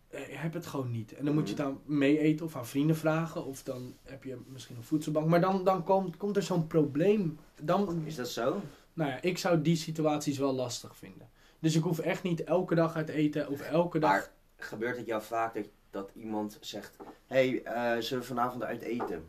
eh, je hebt het gewoon niet. En dan moet je het dan mee eten of aan vrienden vragen. Of dan heb je misschien een voedselbank. Maar dan, dan komt, komt er zo'n probleem. Dan, Is dat zo? nou ja, ik zou die situaties wel lastig vinden. Dus ik hoef echt niet elke dag uit eten of elke dag. Maar gebeurt het jou vaak dat, dat iemand zegt: hey, eh, zullen we vanavond uit eten?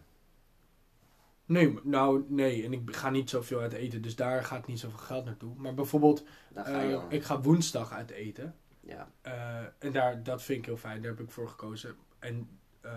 Nee, nou nee, en ik ga niet zoveel uit eten, dus daar gaat niet zoveel geld naartoe. Maar bijvoorbeeld, ga je eh, ik ga woensdag uit eten. Ja. Eh, en daar, dat vind ik heel fijn, daar heb ik voor gekozen. En eh,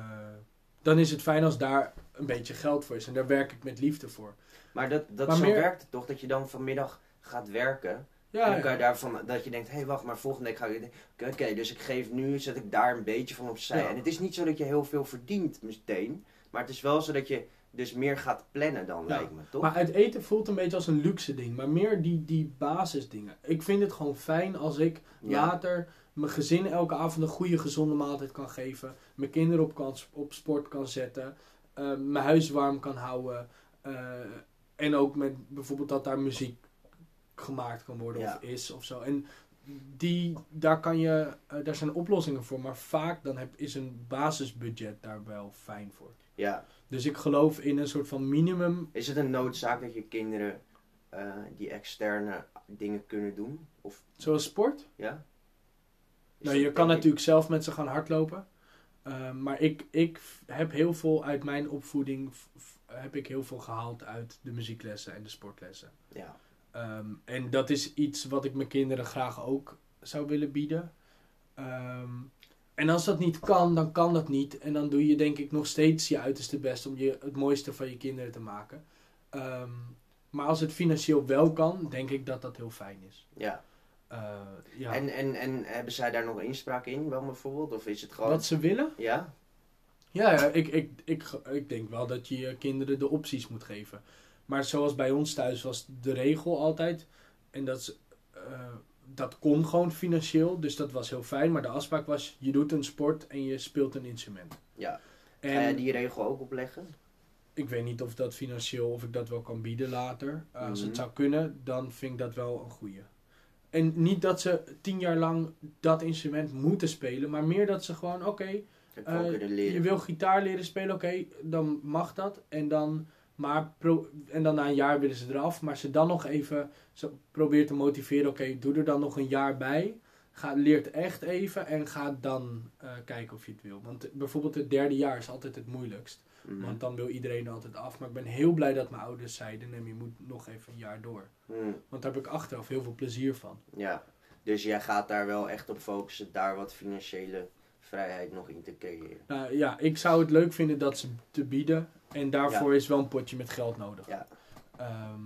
dan is het fijn als daar een beetje geld voor is. En daar werk ik met liefde voor. Maar dat, dat Maar zo meer- werkt het toch? Dat je dan vanmiddag gaat werken. en dan kan je daarvan, dat je denkt, hé hey, wacht, maar volgende week ga ik... Oké, dus ik geef nu, zet ik daar een beetje van opzij. Ja. En het is niet zo dat je heel veel verdient meteen. Maar het is wel zo dat je dus meer gaat plannen dan, Ja. lijkt me, toch? maar uit eten voelt een beetje als een luxe ding. Maar meer die, die basisdingen. Ik vind het gewoon fijn als ik Ja. later mijn gezin elke avond een goede gezonde maaltijd kan geven. Mijn kinderen op, kan, op sport kan zetten. eh, mijn huis warm kan houden. eh, en ook met bijvoorbeeld dat daar muziek gemaakt kan worden Ja. of is of zo. En die, daar, kan je, eh, daar zijn oplossingen voor. Maar vaak dan heb, is een basisbudget daar wel fijn voor. Ja. Dus ik geloof in een soort van minimum. Is het een noodzaak dat je kinderen eh, die externe dingen kunnen doen? Of, Zoals sport. ja? Is Nou, je kan ik- natuurlijk zelf met ze gaan hardlopen. Eh, maar ik, ik heb heel veel uit mijn opvoeding heb ik heel veel gehaald uit de muzieklessen en de sportlessen. Ja. Ehm, en dat is iets wat ik mijn kinderen graag ook zou willen bieden. Ehm, en als dat niet kan, dan kan dat niet. En dan doe je denk ik nog steeds je uiterste best om je het mooiste van je kinderen te maken. Ehm, maar als het financieel wel kan, denk ik dat dat heel fijn is. ja. Eh, ja. En, en, en hebben zij daar nog inspraak in, wel bijvoorbeeld? Of is het gewoon... Wat ze willen? Ja? Ja, ja ik, ik, ik, ik denk wel dat je je kinderen de opties moet geven. Maar zoals bij ons thuis was de regel altijd. En dat, is, eh, dat kon gewoon financieel, dus dat was heel fijn. Maar de afspraak was, je doet een sport en je speelt een instrument. Ja. Ga En die regel ook opleggen? ik weet niet of dat financieel, of ik dat wel kan bieden later. Uh, Als Mhm. het zou kunnen, dan vind ik dat wel een goeie. En niet dat ze tien jaar lang dat instrument moeten spelen, maar meer dat ze gewoon, oké, Eh, je wil gitaar leren spelen, oké, dan mag dat. En dan, maar pro, en dan na een jaar willen ze eraf. Maar ze dan nog even probeert te motiveren, oké, doe er dan nog een jaar bij. Ga, leert echt even en ga dan eh, kijken of je het wil. Want bijvoorbeeld het derde jaar is altijd het moeilijkst. Mhm. Want dan wil iedereen altijd af. Maar ik ben heel blij dat mijn ouders zeiden, nee, je moet nog even een jaar door. Mhm. Want daar heb ik achteraf heel veel plezier van. Ja. Dus jij gaat daar wel echt op focussen, daar wat financiële vrijheid nog in te creëren. Nou ja, ik zou het leuk vinden dat ze te bieden. En daarvoor is wel een potje met geld nodig. Ja. Ehm,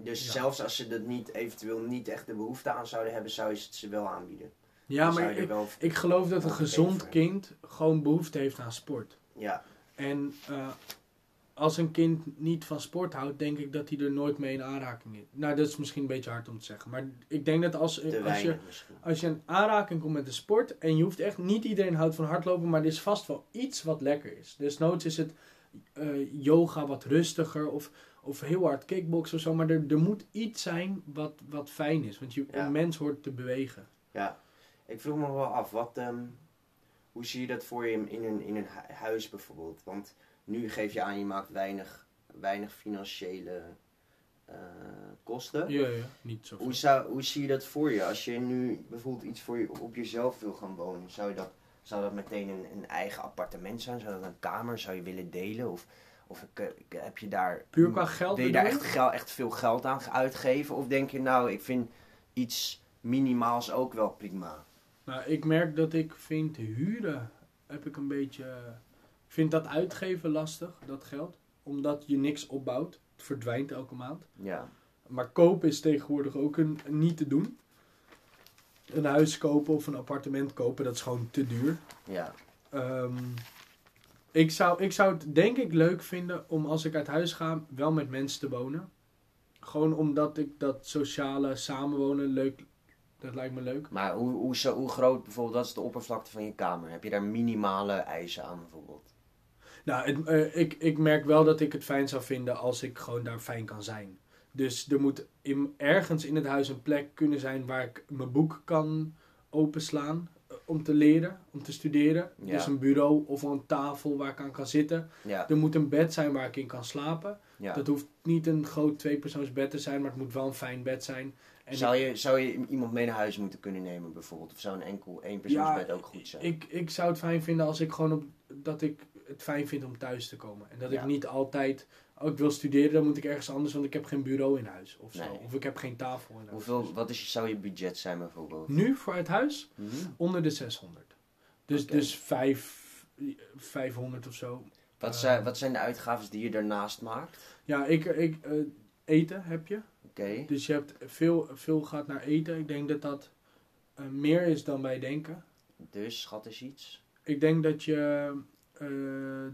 Dus Ja. zelfs als ze dat niet, eventueel niet echt de behoefte aan zouden hebben, zou je het ze wel aanbieden. ja, Dan maar ik, wel, ik geloof dat een gezond kind gewoon behoefte heeft aan sport. ja, En eh, als een kind niet van sport houdt, denk ik dat hij er nooit mee in aanraking is. Nou, dat is misschien een beetje hard om te zeggen. Maar ik denk dat als, als, je, als je in aanraking komt met de sport en je hoeft echt, niet iedereen houdt van hardlopen, maar er is vast wel iets wat lekker is. Desnoods is het eh, yoga wat rustiger of, of heel hard kickboksen of zo, maar er, er moet iets zijn wat, wat fijn is. Want je, Ja. een mens hoort te bewegen. Ja, ik vroeg me wel af, wat, ehm, hoe zie je dat voor je in- een, in een hu- huis bijvoorbeeld? Want nu geef je aan, je maakt weinig, weinig financiële eh, kosten. Ja, ja, niet zo. Hoe, zou, hoe zie je dat voor je? Als je nu bijvoorbeeld iets voor je, op jezelf wil gaan wonen, zou, je dat, zou dat meteen een, een eigen appartement zijn? Zou dat een kamer? Zou je willen delen? Of, of eh, heb je daar... Puur qua geld Wil je daar echt, echt veel geld aan uitgeven? Of denk je nou, ik vind iets minimaals ook wel prima? Nou, ik merk dat ik vind huren heb ik een beetje. Vind dat uitgeven lastig, dat geld. Omdat je niks opbouwt. Het verdwijnt elke maand. Ja, Maar kopen is tegenwoordig ook een, niet te doen. Een huis kopen of een appartement kopen, dat is gewoon te duur. ja, Ehm, ik, zou, ik zou het denk ik leuk vinden om als ik uit huis ga wel met mensen te wonen. Gewoon omdat ik dat sociale samenwonen leuk, dat lijkt me leuk. maar hoe, hoe, zo, hoe groot bijvoorbeeld, dat is de oppervlakte van je kamer? Heb je daar minimale eisen aan bijvoorbeeld? Nou, het, eh, ik, ik merk wel dat ik het fijn zou vinden als ik gewoon daar fijn kan zijn. Dus er moet in, ergens in het huis een plek kunnen zijn waar ik mijn boek kan openslaan. eh, Om te leren, om te studeren. Ja. Dus een bureau of een tafel waar ik aan kan zitten. Ja, Er moet een bed zijn waar ik in kan slapen. Ja. Dat hoeft niet een groot tweepersoonsbed te zijn, maar het moet wel een fijn bed zijn. En zou, je, zou je iemand mee naar huis moeten kunnen nemen bijvoorbeeld? Of zou een enkel eenpersoonsbed ook goed zijn? Ik, ik zou het fijn vinden als ik gewoon op, dat ik het fijn vind om thuis te komen. En dat Ja. ik niet altijd, oh, ik wil studeren, dan moet ik ergens anders, want ik heb geen bureau in huis of zo. Of ik heb geen tafel in huis. Hoeveel, wat is, zou je budget zijn bijvoorbeeld? Nu voor het huis Mhm. onder de 600. Dus, dus vijf, 500 of zo. Wat, Eh, zijn, wat zijn de uitgaven die je daarnaast maakt? Ja, ik, ik, eh, eten heb je. Oké. Dus je hebt veel, veel gaat naar eten. Ik denk dat dat eh, meer is dan wij denken. Dus, schat eens iets. Ik denk dat je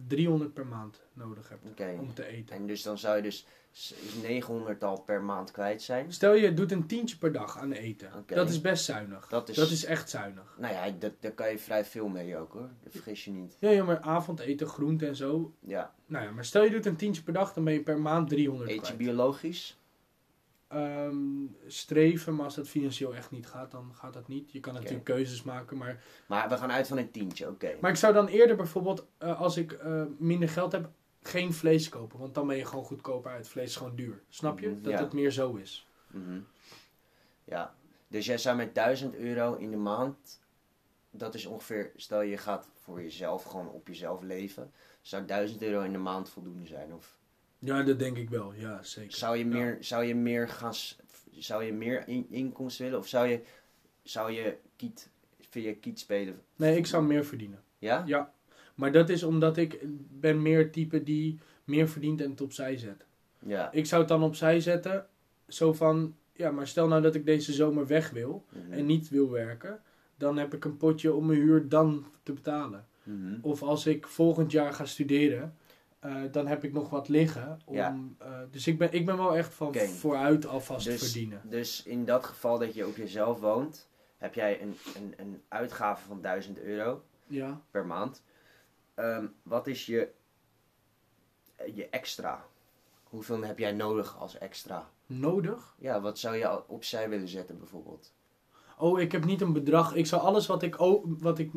300 per maand nodig hebt om te eten. En dus dan zou je dus s- 900 al per maand kwijt zijn. Stel je doet een tientje per dag aan eten. Dat is best zuinig. Dat is, Dat is echt zuinig. Nou ja, dat, daar kan je vrij veel mee ook hoor. Dat vergis je niet. Ja, ja, maar avondeten, groente en zo. Ja. Nou ja, maar stel je doet een tientje per dag, dan ben je per maand 300 Eet je kwijt. biologisch? Ehm, streven, maar als dat financieel echt niet gaat, dan gaat dat niet. Je kan natuurlijk keuzes maken, maar... Maar we gaan uit van een tientje, oké. Maar ik zou dan eerder bijvoorbeeld, eh, als ik eh, minder geld heb, geen vlees kopen. Want dan ben je gewoon goedkoper uit. Vlees is gewoon duur. Snap je? Mhm, Dat ja. het meer zo is. Mhm. Ja. Dus jij zou met 1000 euro in de maand, dat is ongeveer, stel je gaat voor jezelf gewoon op jezelf leven, zou 1000 euro in de maand voldoende zijn? Of Ja, dat denk ik wel. Ja, zeker. zou je meer, zou je meer gaan, s- zou je meer in, inkomsten willen? Of zou je, zou je kiet, via kiet spelen? Nee, ik zou meer verdienen. Ja? Ja. Maar dat is omdat ik ben meer type die meer verdient en het opzij zet. Ja. Ik zou het dan opzij zetten. Zo van, ja, maar stel nou dat ik deze zomer weg wil. Mhm. En niet wil werken. Dan heb ik een potje om mijn huur dan te betalen. Mhm. Of als ik volgend jaar ga studeren, eh, dan heb ik nog wat liggen. Om, Ja. eh, dus ik ben, ik ben wel echt van vooruit alvast Dus- verdienen. Dus in dat geval dat je op jezelf woont, heb jij een, een, een uitgave van 1000 euro Ja. per maand. Ehm, wat is je, je extra? Hoeveel heb jij nodig als extra? Nodig? Ja, wat zou je opzij willen zetten bijvoorbeeld? Oh, ik heb niet een bedrag. Ik zou alles wat ik, wat ik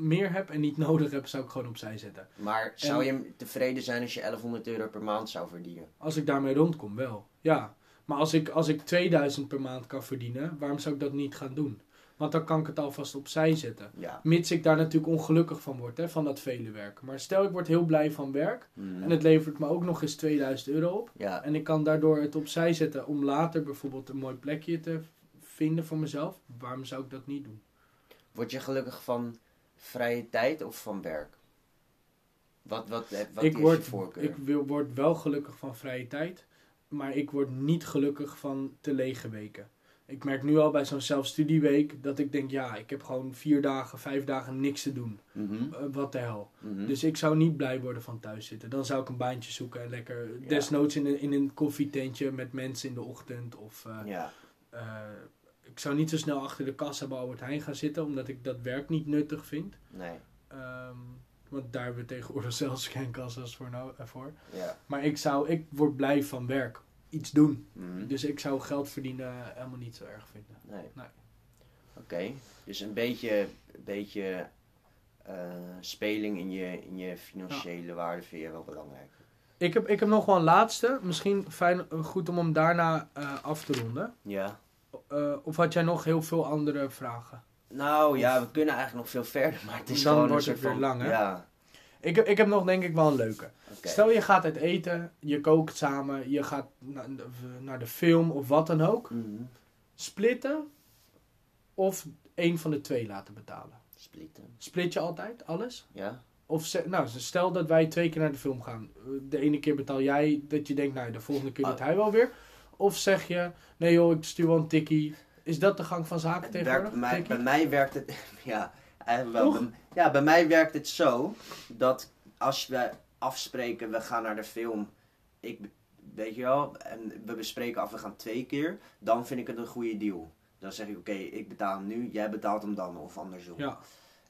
meer heb en niet nodig heb, zou ik gewoon opzij zetten. Maar zou je tevreden zijn als je 1100 euro per maand zou verdienen? Als ik daarmee rondkom, wel. Ja. Maar als ik, als ik 2000 per maand kan verdienen, waarom zou ik dat niet gaan doen? Want dan kan ik het alvast opzij zetten. Ja. Mits ik daar natuurlijk ongelukkig van word, hè, van dat vele werken. Maar stel ik word heel blij van werk Mhm. en het levert me ook nog eens 2000 euro op. Ja, En ik kan daardoor het opzij zetten om later bijvoorbeeld een mooi plekje te vinden voor mezelf. Waarom zou ik dat niet doen? word je gelukkig van vrije tijd of van werk? Wat, wat, wat ik is word, je voorkeur? ik wil, word wel gelukkig van vrije tijd, maar ik word niet gelukkig van te lege weken. Ik merk nu al bij zo'n zelfstudieweek dat ik denk, ja, ik heb gewoon vier dagen, vijf dagen niks te doen. Mhm. Eh, wat de hel. Mhm. Dus ik zou niet blij worden van thuis zitten. Dan zou ik een baantje zoeken en lekker, Ja. desnoods in een, in een koffietentje met mensen in de ochtend. Of eh, ja. eh, ik zou niet zo snel achter de kassa bij Albert Heijn gaan zitten, omdat ik dat werk niet nuttig vind. Nee. Ehm, want daar hebben we tegenwoordig zelfs geen kassa's voor. Nou, eh, voor. Ja. Maar ik, zou, ik word blij van werk. Iets doen. Mhm. Dus ik zou geld verdienen helemaal niet zo erg vinden. Nee. Nee. Oké, dus een beetje, een beetje eh, speling in je, in je financiële waarde vind je wel belangrijk. Ik heb, ik heb nog wel een laatste. Misschien fijn, eh, goed om hem daarna af te ronden. Ja. Eh, of had jij nog heel veel andere vragen? Nou ja, we kunnen eigenlijk nog veel verder, maar het is Dan gewoon wordt een het weer van... lang, hè? Ja, Ik, heb- ik heb nog denk ik wel een leuke. Stel je gaat uit eten, je kookt samen, je gaat na- naar de film of wat dan ook. Mhm. Splitten of één van de twee laten betalen. Splitten. Split je altijd alles? Ja? Of nou, stel dat wij twee keer naar de film gaan. De ene keer betaal jij, dat je denkt, nou, de volgende keer Ah. doet hij wel weer. Of zeg je, nee joh, ik stuur wel een tikkie. Is dat de gang van zaken tegenwoordig? bij, mij, Tikkie? bij mij werkt het... Ja, eigenlijk wel. Bij- ja, bij mij werkt het zo dat als we afspreken, we gaan naar de film... Ik, weet je wel, en we bespreken af, we gaan twee keer. Dan vind ik het een goede deal. Dan zeg ik, oké, ik betaal hem nu, jij betaalt hem dan, of andersom. Ja.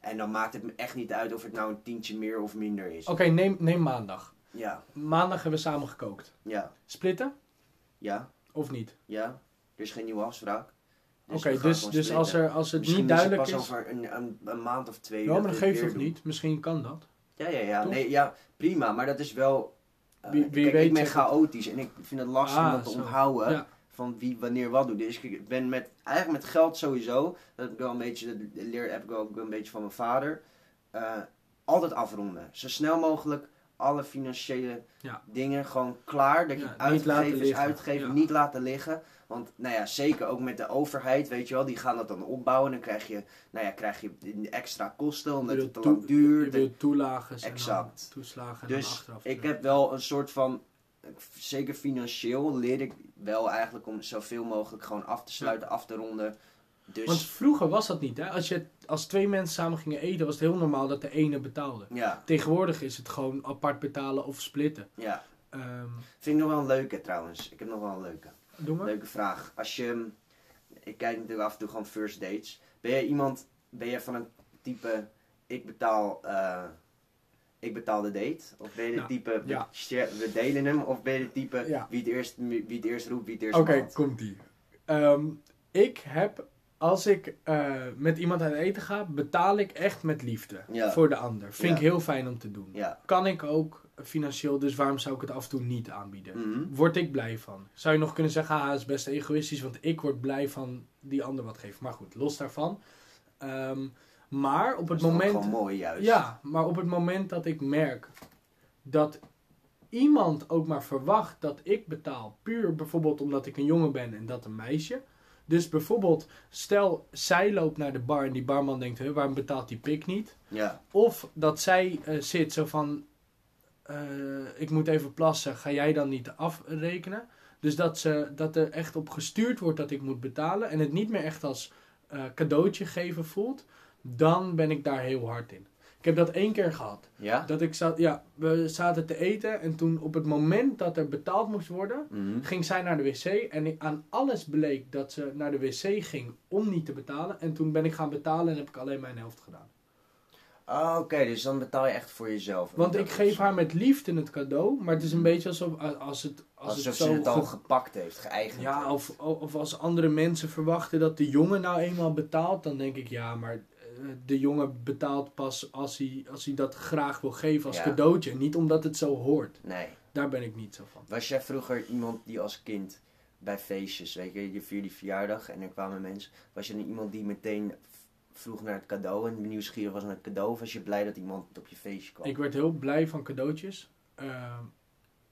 En dan maakt het me echt niet uit of het nou een tientje meer of minder is. Oké, neem, neem maandag. Ja, Maandag hebben we samen gekookt. ja, Splitten ja, of niet? ja. Er is geen nieuwe afspraak. Oké, we gaan dus, dus als, er, als het Misschien niet duidelijk is het pas over een, een, een maand of twee. Ja, maar dat het geeft doen. niet? Misschien kan dat. Ja, ja, ja. Toch? Nee, ja, prima. Maar dat is wel... eh, Wie- wie kijk, weet ik ben zegt- chaotisch en ik vind het lastig Ah, om dat te zo. onthouden. Ja. Van wie wanneer wat doet. Dus ik ben met, eigenlijk met geld sowieso. Dat heb ik wel een beetje, dat leer heb ik ook een beetje van mijn vader. eh, altijd afronden. Zo snel mogelijk alle financiële Ja. dingen gewoon klaar. Dat je Ja, laten uitgeven Ja. niet laten liggen. Want nou ja, zeker ook met de overheid, weet je wel, die gaan dat dan opbouwen. Dan krijg je, nou ja, krijg je extra kosten omdat Je het te lang duurt. Je bedoelt toelagen en Exact. dan toeslagen en dan Dus achteraf. ik heb wel een soort van, zeker financieel, leer ik wel eigenlijk om zoveel mogelijk gewoon af te sluiten, af te ronden. Dus Want vroeger was dat niet, hè? Als, je, als twee mensen samen gingen eten, was het heel normaal dat de ene betaalde. ja, Tegenwoordig is het gewoon apart betalen of splitten. ja. Ehm, Vind ik nog wel een leuke trouwens. Ik heb nog wel een leuke. doe maar. Leuke vraag. Als je, ik kijk natuurlijk af en toe gewoon first dates. Ben jij iemand, ben jij van een type, ik betaal, eh, ik betaal de date? Of ben je de Nou, type, we, ja. share- we delen hem? Of ben je de type, Ja. wie, het eerst, wie het eerst roept, wie het eerst Oké, komt ie. Ehm, ik heb, als ik eh, met iemand uit eten ga, betaal ik echt met liefde Ja. voor de ander. Vind Ja. ik heel fijn om te doen. Ja. Kan ik ook financieel, dus waarom zou ik het af en toe niet aanbieden? Mhm. Word ik blij van. Zou je nog kunnen zeggen, ah, het is best egoïstisch, want ik word blij van die ander wat geeft. Maar goed, los daarvan. Ehm, maar op het moment... gewoon mooi juist. Ja, maar op het moment dat ik merk dat iemand ook maar verwacht dat ik betaal, puur bijvoorbeeld omdat ik een jongen ben en dat een meisje. Dus bijvoorbeeld, stel zij loopt naar de bar en die barman denkt, "Huh, waarom betaalt die pik niet? Ja. Of dat zij eh, zit zo van, eh, ik moet even plassen, ga jij dan niet afrekenen? Dus dat, ze, dat er echt op gestuurd wordt dat ik moet betalen en het niet meer echt als eh, cadeautje geven voelt, dan ben ik daar heel hard in. Ik heb dat één keer gehad. Ja? Dat ik zat, ja, we zaten te eten en toen op het moment dat er betaald moest worden, Mhm. ging zij naar de wc en ik- aan alles bleek dat ze naar de wc ging om niet te betalen. En toen ben ik gaan betalen en heb ik alleen mijn helft gedaan. Ah, Oké, dus dan betaal je echt voor jezelf. Want ik geef haar met liefde het cadeau, maar het is een beetje alsof als het, als Alsof het ze zo het al ge- gepakt heeft, geëigend Ja, heeft. of, of als andere mensen verwachten dat de jongen nou eenmaal betaalt, dan denk ik ja, maar de jongen betaalt pas als hij, als hij dat graag wil geven als Ja. cadeautje. Niet omdat het zo hoort. Nee. Daar ben ik niet zo van. Was jij vroeger iemand die als kind bij feestjes, weet je, je vierde verjaardag en er kwamen mensen. Was je dan iemand die meteen vroeg naar het cadeau en nieuwsgierig was naar het cadeau? Of was je blij dat iemand op je feestje kwam? Ik werd heel blij van cadeautjes. Ehm,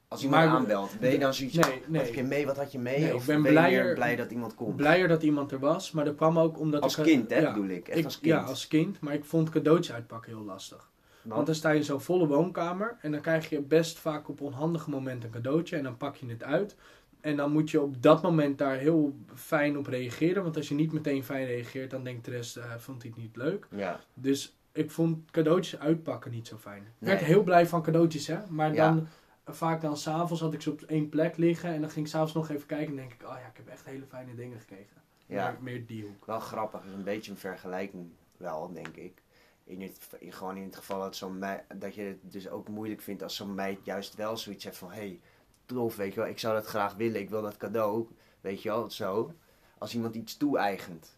Als iemand maar- aanbelt, ben je dan zoiets nee, Wat heb je nee. mee? Wat had je mee? Nee, of ik ben ben je blijer- blij dat iemand komt? Blijer dat iemand er was, maar dat kwam ook omdat als ik... kind, hè, ja, bedoel ik. Echt ik- als kind. Ja, als kind. Maar ik vond cadeautjes uitpakken heel lastig. Want dan sta je in zo'n volle woonkamer en dan krijg je best vaak op onhandige momenten een cadeautje en dan pak je het uit. En dan moet je op dat moment daar heel fijn op reageren. Want als je niet meteen fijn reageert, dan denkt de rest, eh, vond hij het niet leuk. Ja. Dus ik vond cadeautjes uitpakken niet zo fijn. Ik Nee. werd heel blij van cadeautjes, hè. Maar Ja. dan, vaak dan s'avonds had ik ze op één plek liggen. En dan ging ik s'avonds nog even kijken en denk ik, oh ja, ik heb echt hele fijne dingen gekregen. Ja. Meer, meer die hoek. Wel grappig, is een beetje een vergelijking wel, denk ik. In het, in, gewoon in het geval dat, zo'n dat je het dus ook moeilijk vindt als zo'n meid juist wel zoiets heeft van... Hé, hey, tof, weet je wel, ik zou dat graag willen, ik wil dat cadeau, weet je wel, zo. Als iemand iets toe-eigent.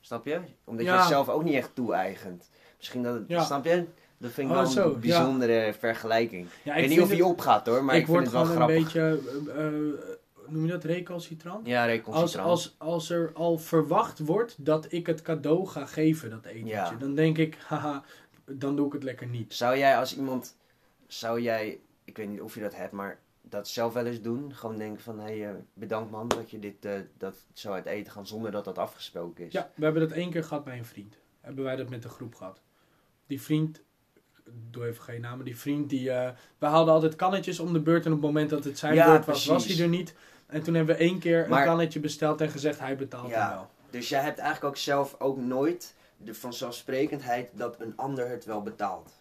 Snap je? Omdat je het zelf ook niet echt toe-eigent. Misschien dat het, Ja. snap je? Dat vind ik Oh, wel zo, een bijzondere vergelijking. Ja, ik weet niet of hij opgaat hoor, maar ik, ik, vind word het wel gewoon een grappig. beetje, eh, eh, noem je dat, recalcitrant? Ja, Als, reconciliatie. als, als er al verwacht wordt dat ik het cadeau ga geven, dat etentje, Ja. dan denk ik, haha, dan doe ik het lekker niet. Zou jij als iemand, zou jij, ik weet niet of je dat hebt, maar dat zelf wel eens doen? Gewoon denken van, hé, hey, eh, bedankt man dat je dit, eh, dat zo uit eten gaan zonder dat dat afgesproken is. Ja, we hebben dat één keer gehad bij een vriend. Hebben wij dat met de groep gehad. Die vriend, ik doe even geen namen, die vriend die, eh we haalden altijd kannetjes om de beurt en op het moment dat het zijn Ja, beurt was, was hij er niet. En toen hebben we één keer Maar- een kannetje besteld en gezegd, hij betaalt Ja. wel. Dus jij hebt eigenlijk ook zelf ook nooit de vanzelfsprekendheid dat een ander het wel betaalt.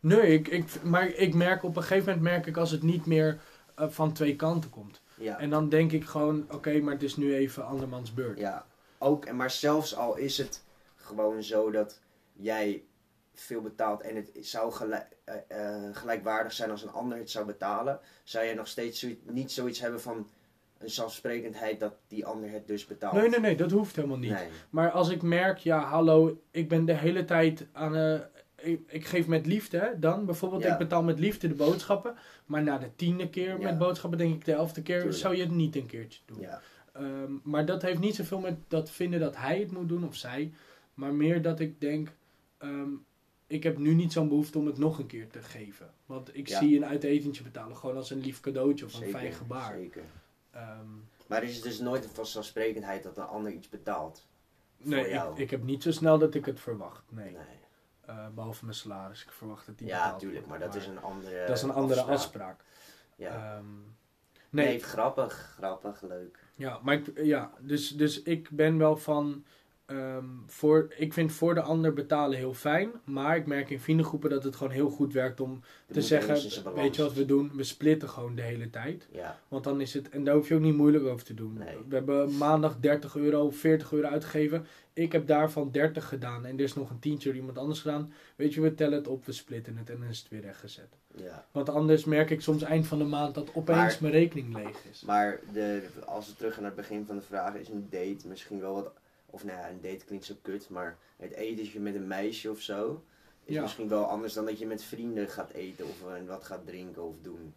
Nee, ik, ik, maar ik merk op een gegeven moment merk ik als het niet meer eh, van twee kanten komt. Ja. En dan denk ik gewoon, oké, maar het is nu even andermans beurt. Ja, ook, en maar zelfs al is het gewoon zo dat jij veel betaalt en het zou gelijk, eh, eh, gelijkwaardig zijn als een ander het zou betalen, zou je nog steeds zoiets- niet zoiets hebben van een zelfsprekendheid dat die ander het dus betaalt. Nee, nee, nee, dat hoeft helemaal niet. Nee. Maar als ik merk, ja, hallo, ik ben de hele tijd aan. eh, ik, ik geef met liefde hè, dan. Bijvoorbeeld, Ja. ik betaal met liefde de boodschappen. Maar na de tiende keer Ja. met boodschappen, denk ik de elfde keer, Tuurlijk. zou je het niet een keertje doen. Ja. Ehm, maar dat heeft niet zoveel met dat vinden dat hij het moet doen of zij. Maar meer dat ik denk, ehm, ik heb nu niet zo'n behoefte om het nog een keer te geven. Want ik Ja. zie een uitetentje betalen gewoon als een lief cadeautje of een fijn gebaar. Zeker. Ehm, Maar is het dus nooit een vanzelfsprekendheid dat een ander iets betaalt? Voor nee, ik, heb niet zo snel dat ik het verwacht. Nee. Nee. Eh, behalve mijn salaris. Ik verwacht dat die Ja, betaald tuurlijk, maar wordt, dat is een andere dat is een andere afspraak. afspraak. Ja. Ehm, nee. nee, grappig, grappig, leuk. Ja, maar ik, ja, dus, dus ik ben wel van. Ehm, voor, ik vind voor de ander betalen heel fijn. Maar ik merk in vriendengroepen dat het gewoon heel goed werkt om te zeggen. Weet je wat we doen? We splitten gewoon de hele tijd. Ja, Want dan is het. En daar hoef je ook niet moeilijk over te doen. Nee. We hebben maandag 30 euro, 40 euro uitgegeven. Ik heb daarvan 30 gedaan. En er is nog een tientje door iemand anders gedaan. Weet je, we tellen het op, we splitten het en dan is het weer rechtgezet. ja. Want anders merk ik soms eind van de maand dat opeens Maar- mijn rekening leeg is. Maar de, als we terug gaan naar het begin van de vraag, is een date misschien wel wat... Of nou ja, een date klinkt zo kut, maar het etentje met een meisje of zo... Is Ja. misschien wel anders dan dat je met vrienden gaat eten of eh, wat gaat drinken of doen.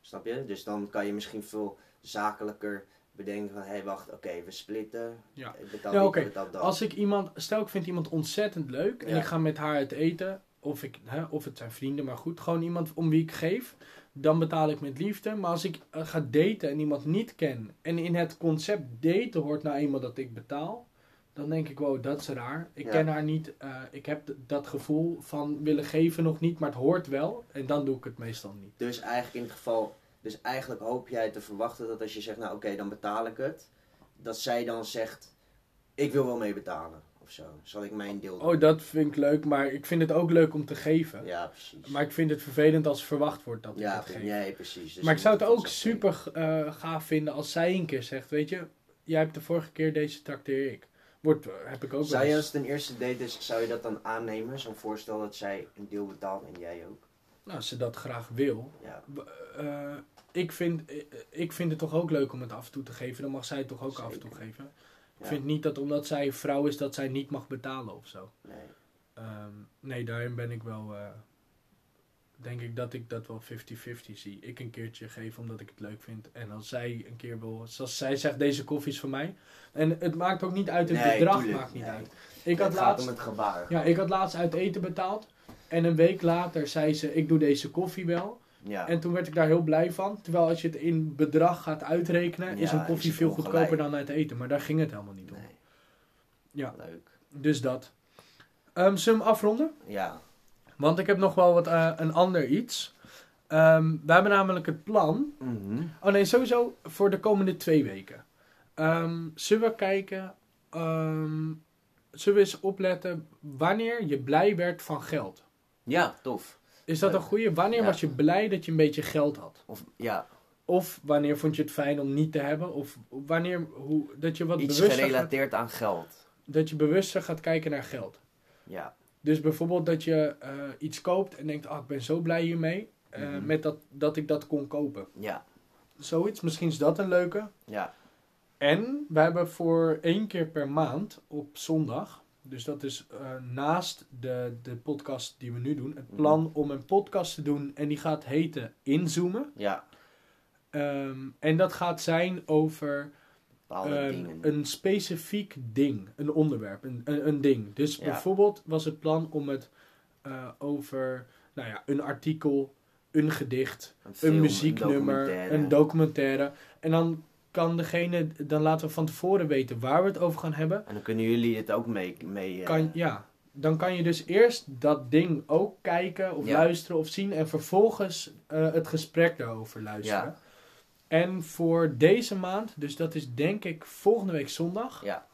Snap je? Dus dan kan je misschien veel zakelijker bedenken van... Hé, hey, wacht, oké, we splitten. Ja. Betaal Ja, oké. Als ik iemand, stel ik vind iemand ontzettend leuk en Ja. ik ga met haar uit eten, of, ik, hè, of het zijn vrienden, maar goed, gewoon iemand om wie ik geef, dan betaal ik met liefde. Maar als ik eh, ga daten en iemand niet ken en in het concept daten hoort nou eenmaal dat ik betaal, dan denk ik, wow, dat is raar. Ik Ja. ken haar niet, eh, ik heb dat gevoel van willen geven nog niet, maar het hoort wel en dan doe ik het meestal niet. Dus eigenlijk in het geval... Dus eigenlijk hoop jij te verwachten dat als je zegt, nou oké, dan betaal ik het. Dat zij dan zegt, ik wil wel mee betalen. Of zo. Zal ik mijn deel doen? Oh, dat vind ik leuk, maar ik vind het ook leuk om te geven. Ja, precies. Maar ik vind het vervelend als verwacht wordt dat ik ja, het geef. nee, precies. Dus maar ik zou het ook super eh, gaaf vinden als zij een keer zegt, weet je, jij hebt de vorige keer deze trakteer ik. Wordt, eh, heb ik ook Zou je als het een eerste date is, zou je dat dan aannemen? Zo'n voorstel dat zij een deel betaalt en jij ook? Nou, als ze dat graag wil. Ja, Eh, ik, vind, eh, ik vind het toch ook leuk om het af en toe te geven. Dan mag zij het toch ook af en toe geven. Ik vind niet dat omdat zij vrouw is, dat zij niet mag betalen of zo. nee. Ehm, nee, daarin ben ik wel... denk ik dat ik dat wel 50-50 zie. Ik een keertje geef omdat ik het leuk vind. En als zij een keer wil... Zoals zij zegt, deze koffie is van mij. En het maakt ook niet uit, het Nee, bedrag tuurlijk, maakt niet nee. uit. Ik had het gaat laatst... om het gebaar. Ja, ik had laatst uit eten betaald. En een week later zei ze, ik doe deze koffie wel. Ja. En toen werd ik daar heel blij van. Terwijl als je het in bedrag gaat uitrekenen, is een koffie is veel goedkoper dan uit eten. Maar daar ging het helemaal niet om. Nee. Ja. Leuk. Dus dat. Zullen we hem afronden? Ja. Want ik heb nog wel wat, eh, een ander iets. Ehm we hebben namelijk het plan. Mhm. Oh nee, sowieso voor de komende twee weken. Ehm, zullen we kijken. ehm, zullen we eens opletten wanneer je blij werd van geld? Ja, tof. Is dat een goede? Wanneer Ja. was je blij dat je een beetje geld had? Of ja, Of wanneer vond je het fijn om niet te hebben? Of wanneer hoe, dat je wat iets gaat, gerelateerd aan geld. dat je bewuster gaat kijken naar geld. Ja. Dus bijvoorbeeld dat je eh, iets koopt en denkt, ah, ik ben zo blij hiermee. eh, Mhm. met dat, dat ik dat kon kopen. Ja. Zoiets, misschien is dat een leuke. Ja. En we hebben voor één keer per maand op zondag, dus dat is eh, naast de, de podcast die we nu doen, het Mhm. plan om een podcast te doen en die gaat heten Inzoomen. Ja. Ehm, en dat gaat zijn over Bepaalde Ehm, dingen. een specifiek ding, een onderwerp, een, een, een ding. Dus Ja. bijvoorbeeld was het plan om het eh, over nou ja, een artikel, een gedicht, film, een muzieknummer, documentaire. een documentaire. En dan kan degene, dan laten we van tevoren weten waar we het over gaan hebben. En dan kunnen jullie het ook mee... mee eh, Kan, ja, dan kan je dus eerst dat ding ook kijken of Ja. luisteren of zien en vervolgens eh, het gesprek daarover luisteren. Ja. En voor deze maand, dus dat is denk ik volgende week zondag, Ja.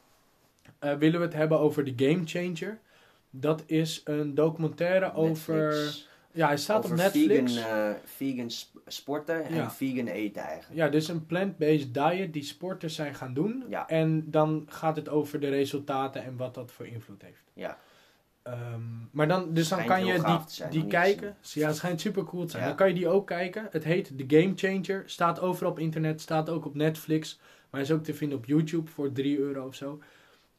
eh, willen we het hebben over The Game Changer. Dat is een documentaire over. Ja, hij staat over op Netflix. Vegan, eh, vegan sp- sporten en Ja. vegan eten eigenlijk. Ja, dus een plant-based diet die sporters zijn gaan doen. Ja. En dan gaat het over de resultaten en wat dat voor invloed heeft. Ja. Ehm, maar dan, dus dan kan je die, zijn, die kijken. Ja, het schijnt super cool te zijn. Ja. Dan kan je die ook kijken. Het heet The Game Changer. Staat overal op internet. Staat ook op Netflix. Maar is ook te vinden op YouTube voor 3 euro of zo.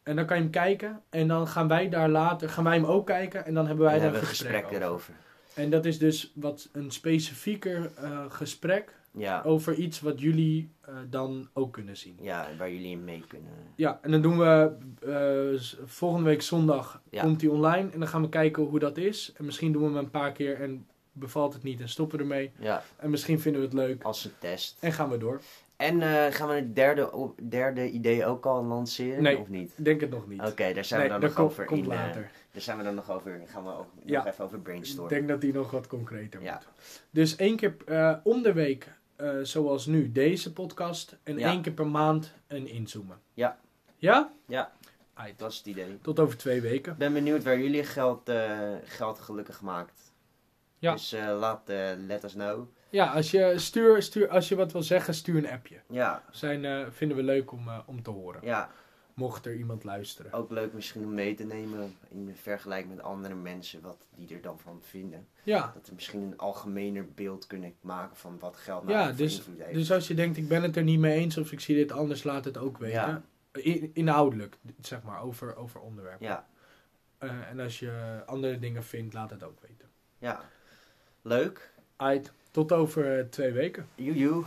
En dan kan je hem kijken. En dan gaan wij daar later, gaan wij hem ook kijken. En dan hebben wij Dan daar hebben een gesprek, gesprek over. erover. En dat is dus wat een specifieker eh, gesprek Ja, over iets wat jullie eh, dan ook kunnen zien. ja, waar jullie in mee kunnen. Ja, en dan doen we eh, volgende week zondag Ja. komt hij online. En dan gaan we kijken hoe dat is. En misschien doen we hem een paar keer en bevalt het niet en stoppen we ermee. Ja, En misschien vinden we het leuk als een test. en gaan we door. En eh, gaan we het derde, derde idee ook al lanceren? Nee. Of niet? Ik denk het nog niet. Oké, daar zijn nee, we dan nog over komt in. later. daar zijn we dan nog over. Gaan we ook Ja. nog even over Ik brainstormen. denk dat die nog wat concreter Ja. moet. Dus één keer eh, om de week, eh, zoals nu, deze podcast. En Ja. één keer per maand een inzoomen. Ja. Ja? Ja. Aight. Dat is het idee. Tot over twee weken. Ik ben benieuwd waar jullie geld, eh, geld gelukkig maakt. Ja. Dus eh, laat, let us know. Ja, als je, stuur, stuur, als je wat wil zeggen, stuur een appje. Ja, Zijn, vinden we leuk om, om te horen. ja, Mocht er iemand luisteren. ook leuk misschien om mee te nemen in vergelijking met andere mensen, wat die er dan van vinden. Ja, Dat we misschien een algemener beeld kunnen maken van wat geld nou ja dus, heeft. dus als je denkt, ik ben het er niet mee eens of ik zie dit anders, laat het ook weten. Ja. In- inhoudelijk, zeg maar, over, over onderwerpen. Ja, Eh, en als je andere dingen vindt, laat het ook weten. ja. Leuk. Aight, tot over twee weken. Joejoe.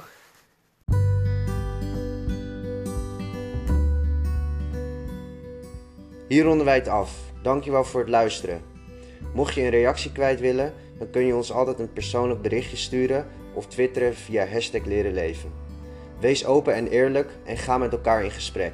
Hier ronden wij het af. Dankjewel voor het luisteren. Mocht je een reactie kwijt willen, dan kun je ons altijd een persoonlijk berichtje sturen of twitteren via hashtag leren leven. Wees open en eerlijk en ga met elkaar in gesprek.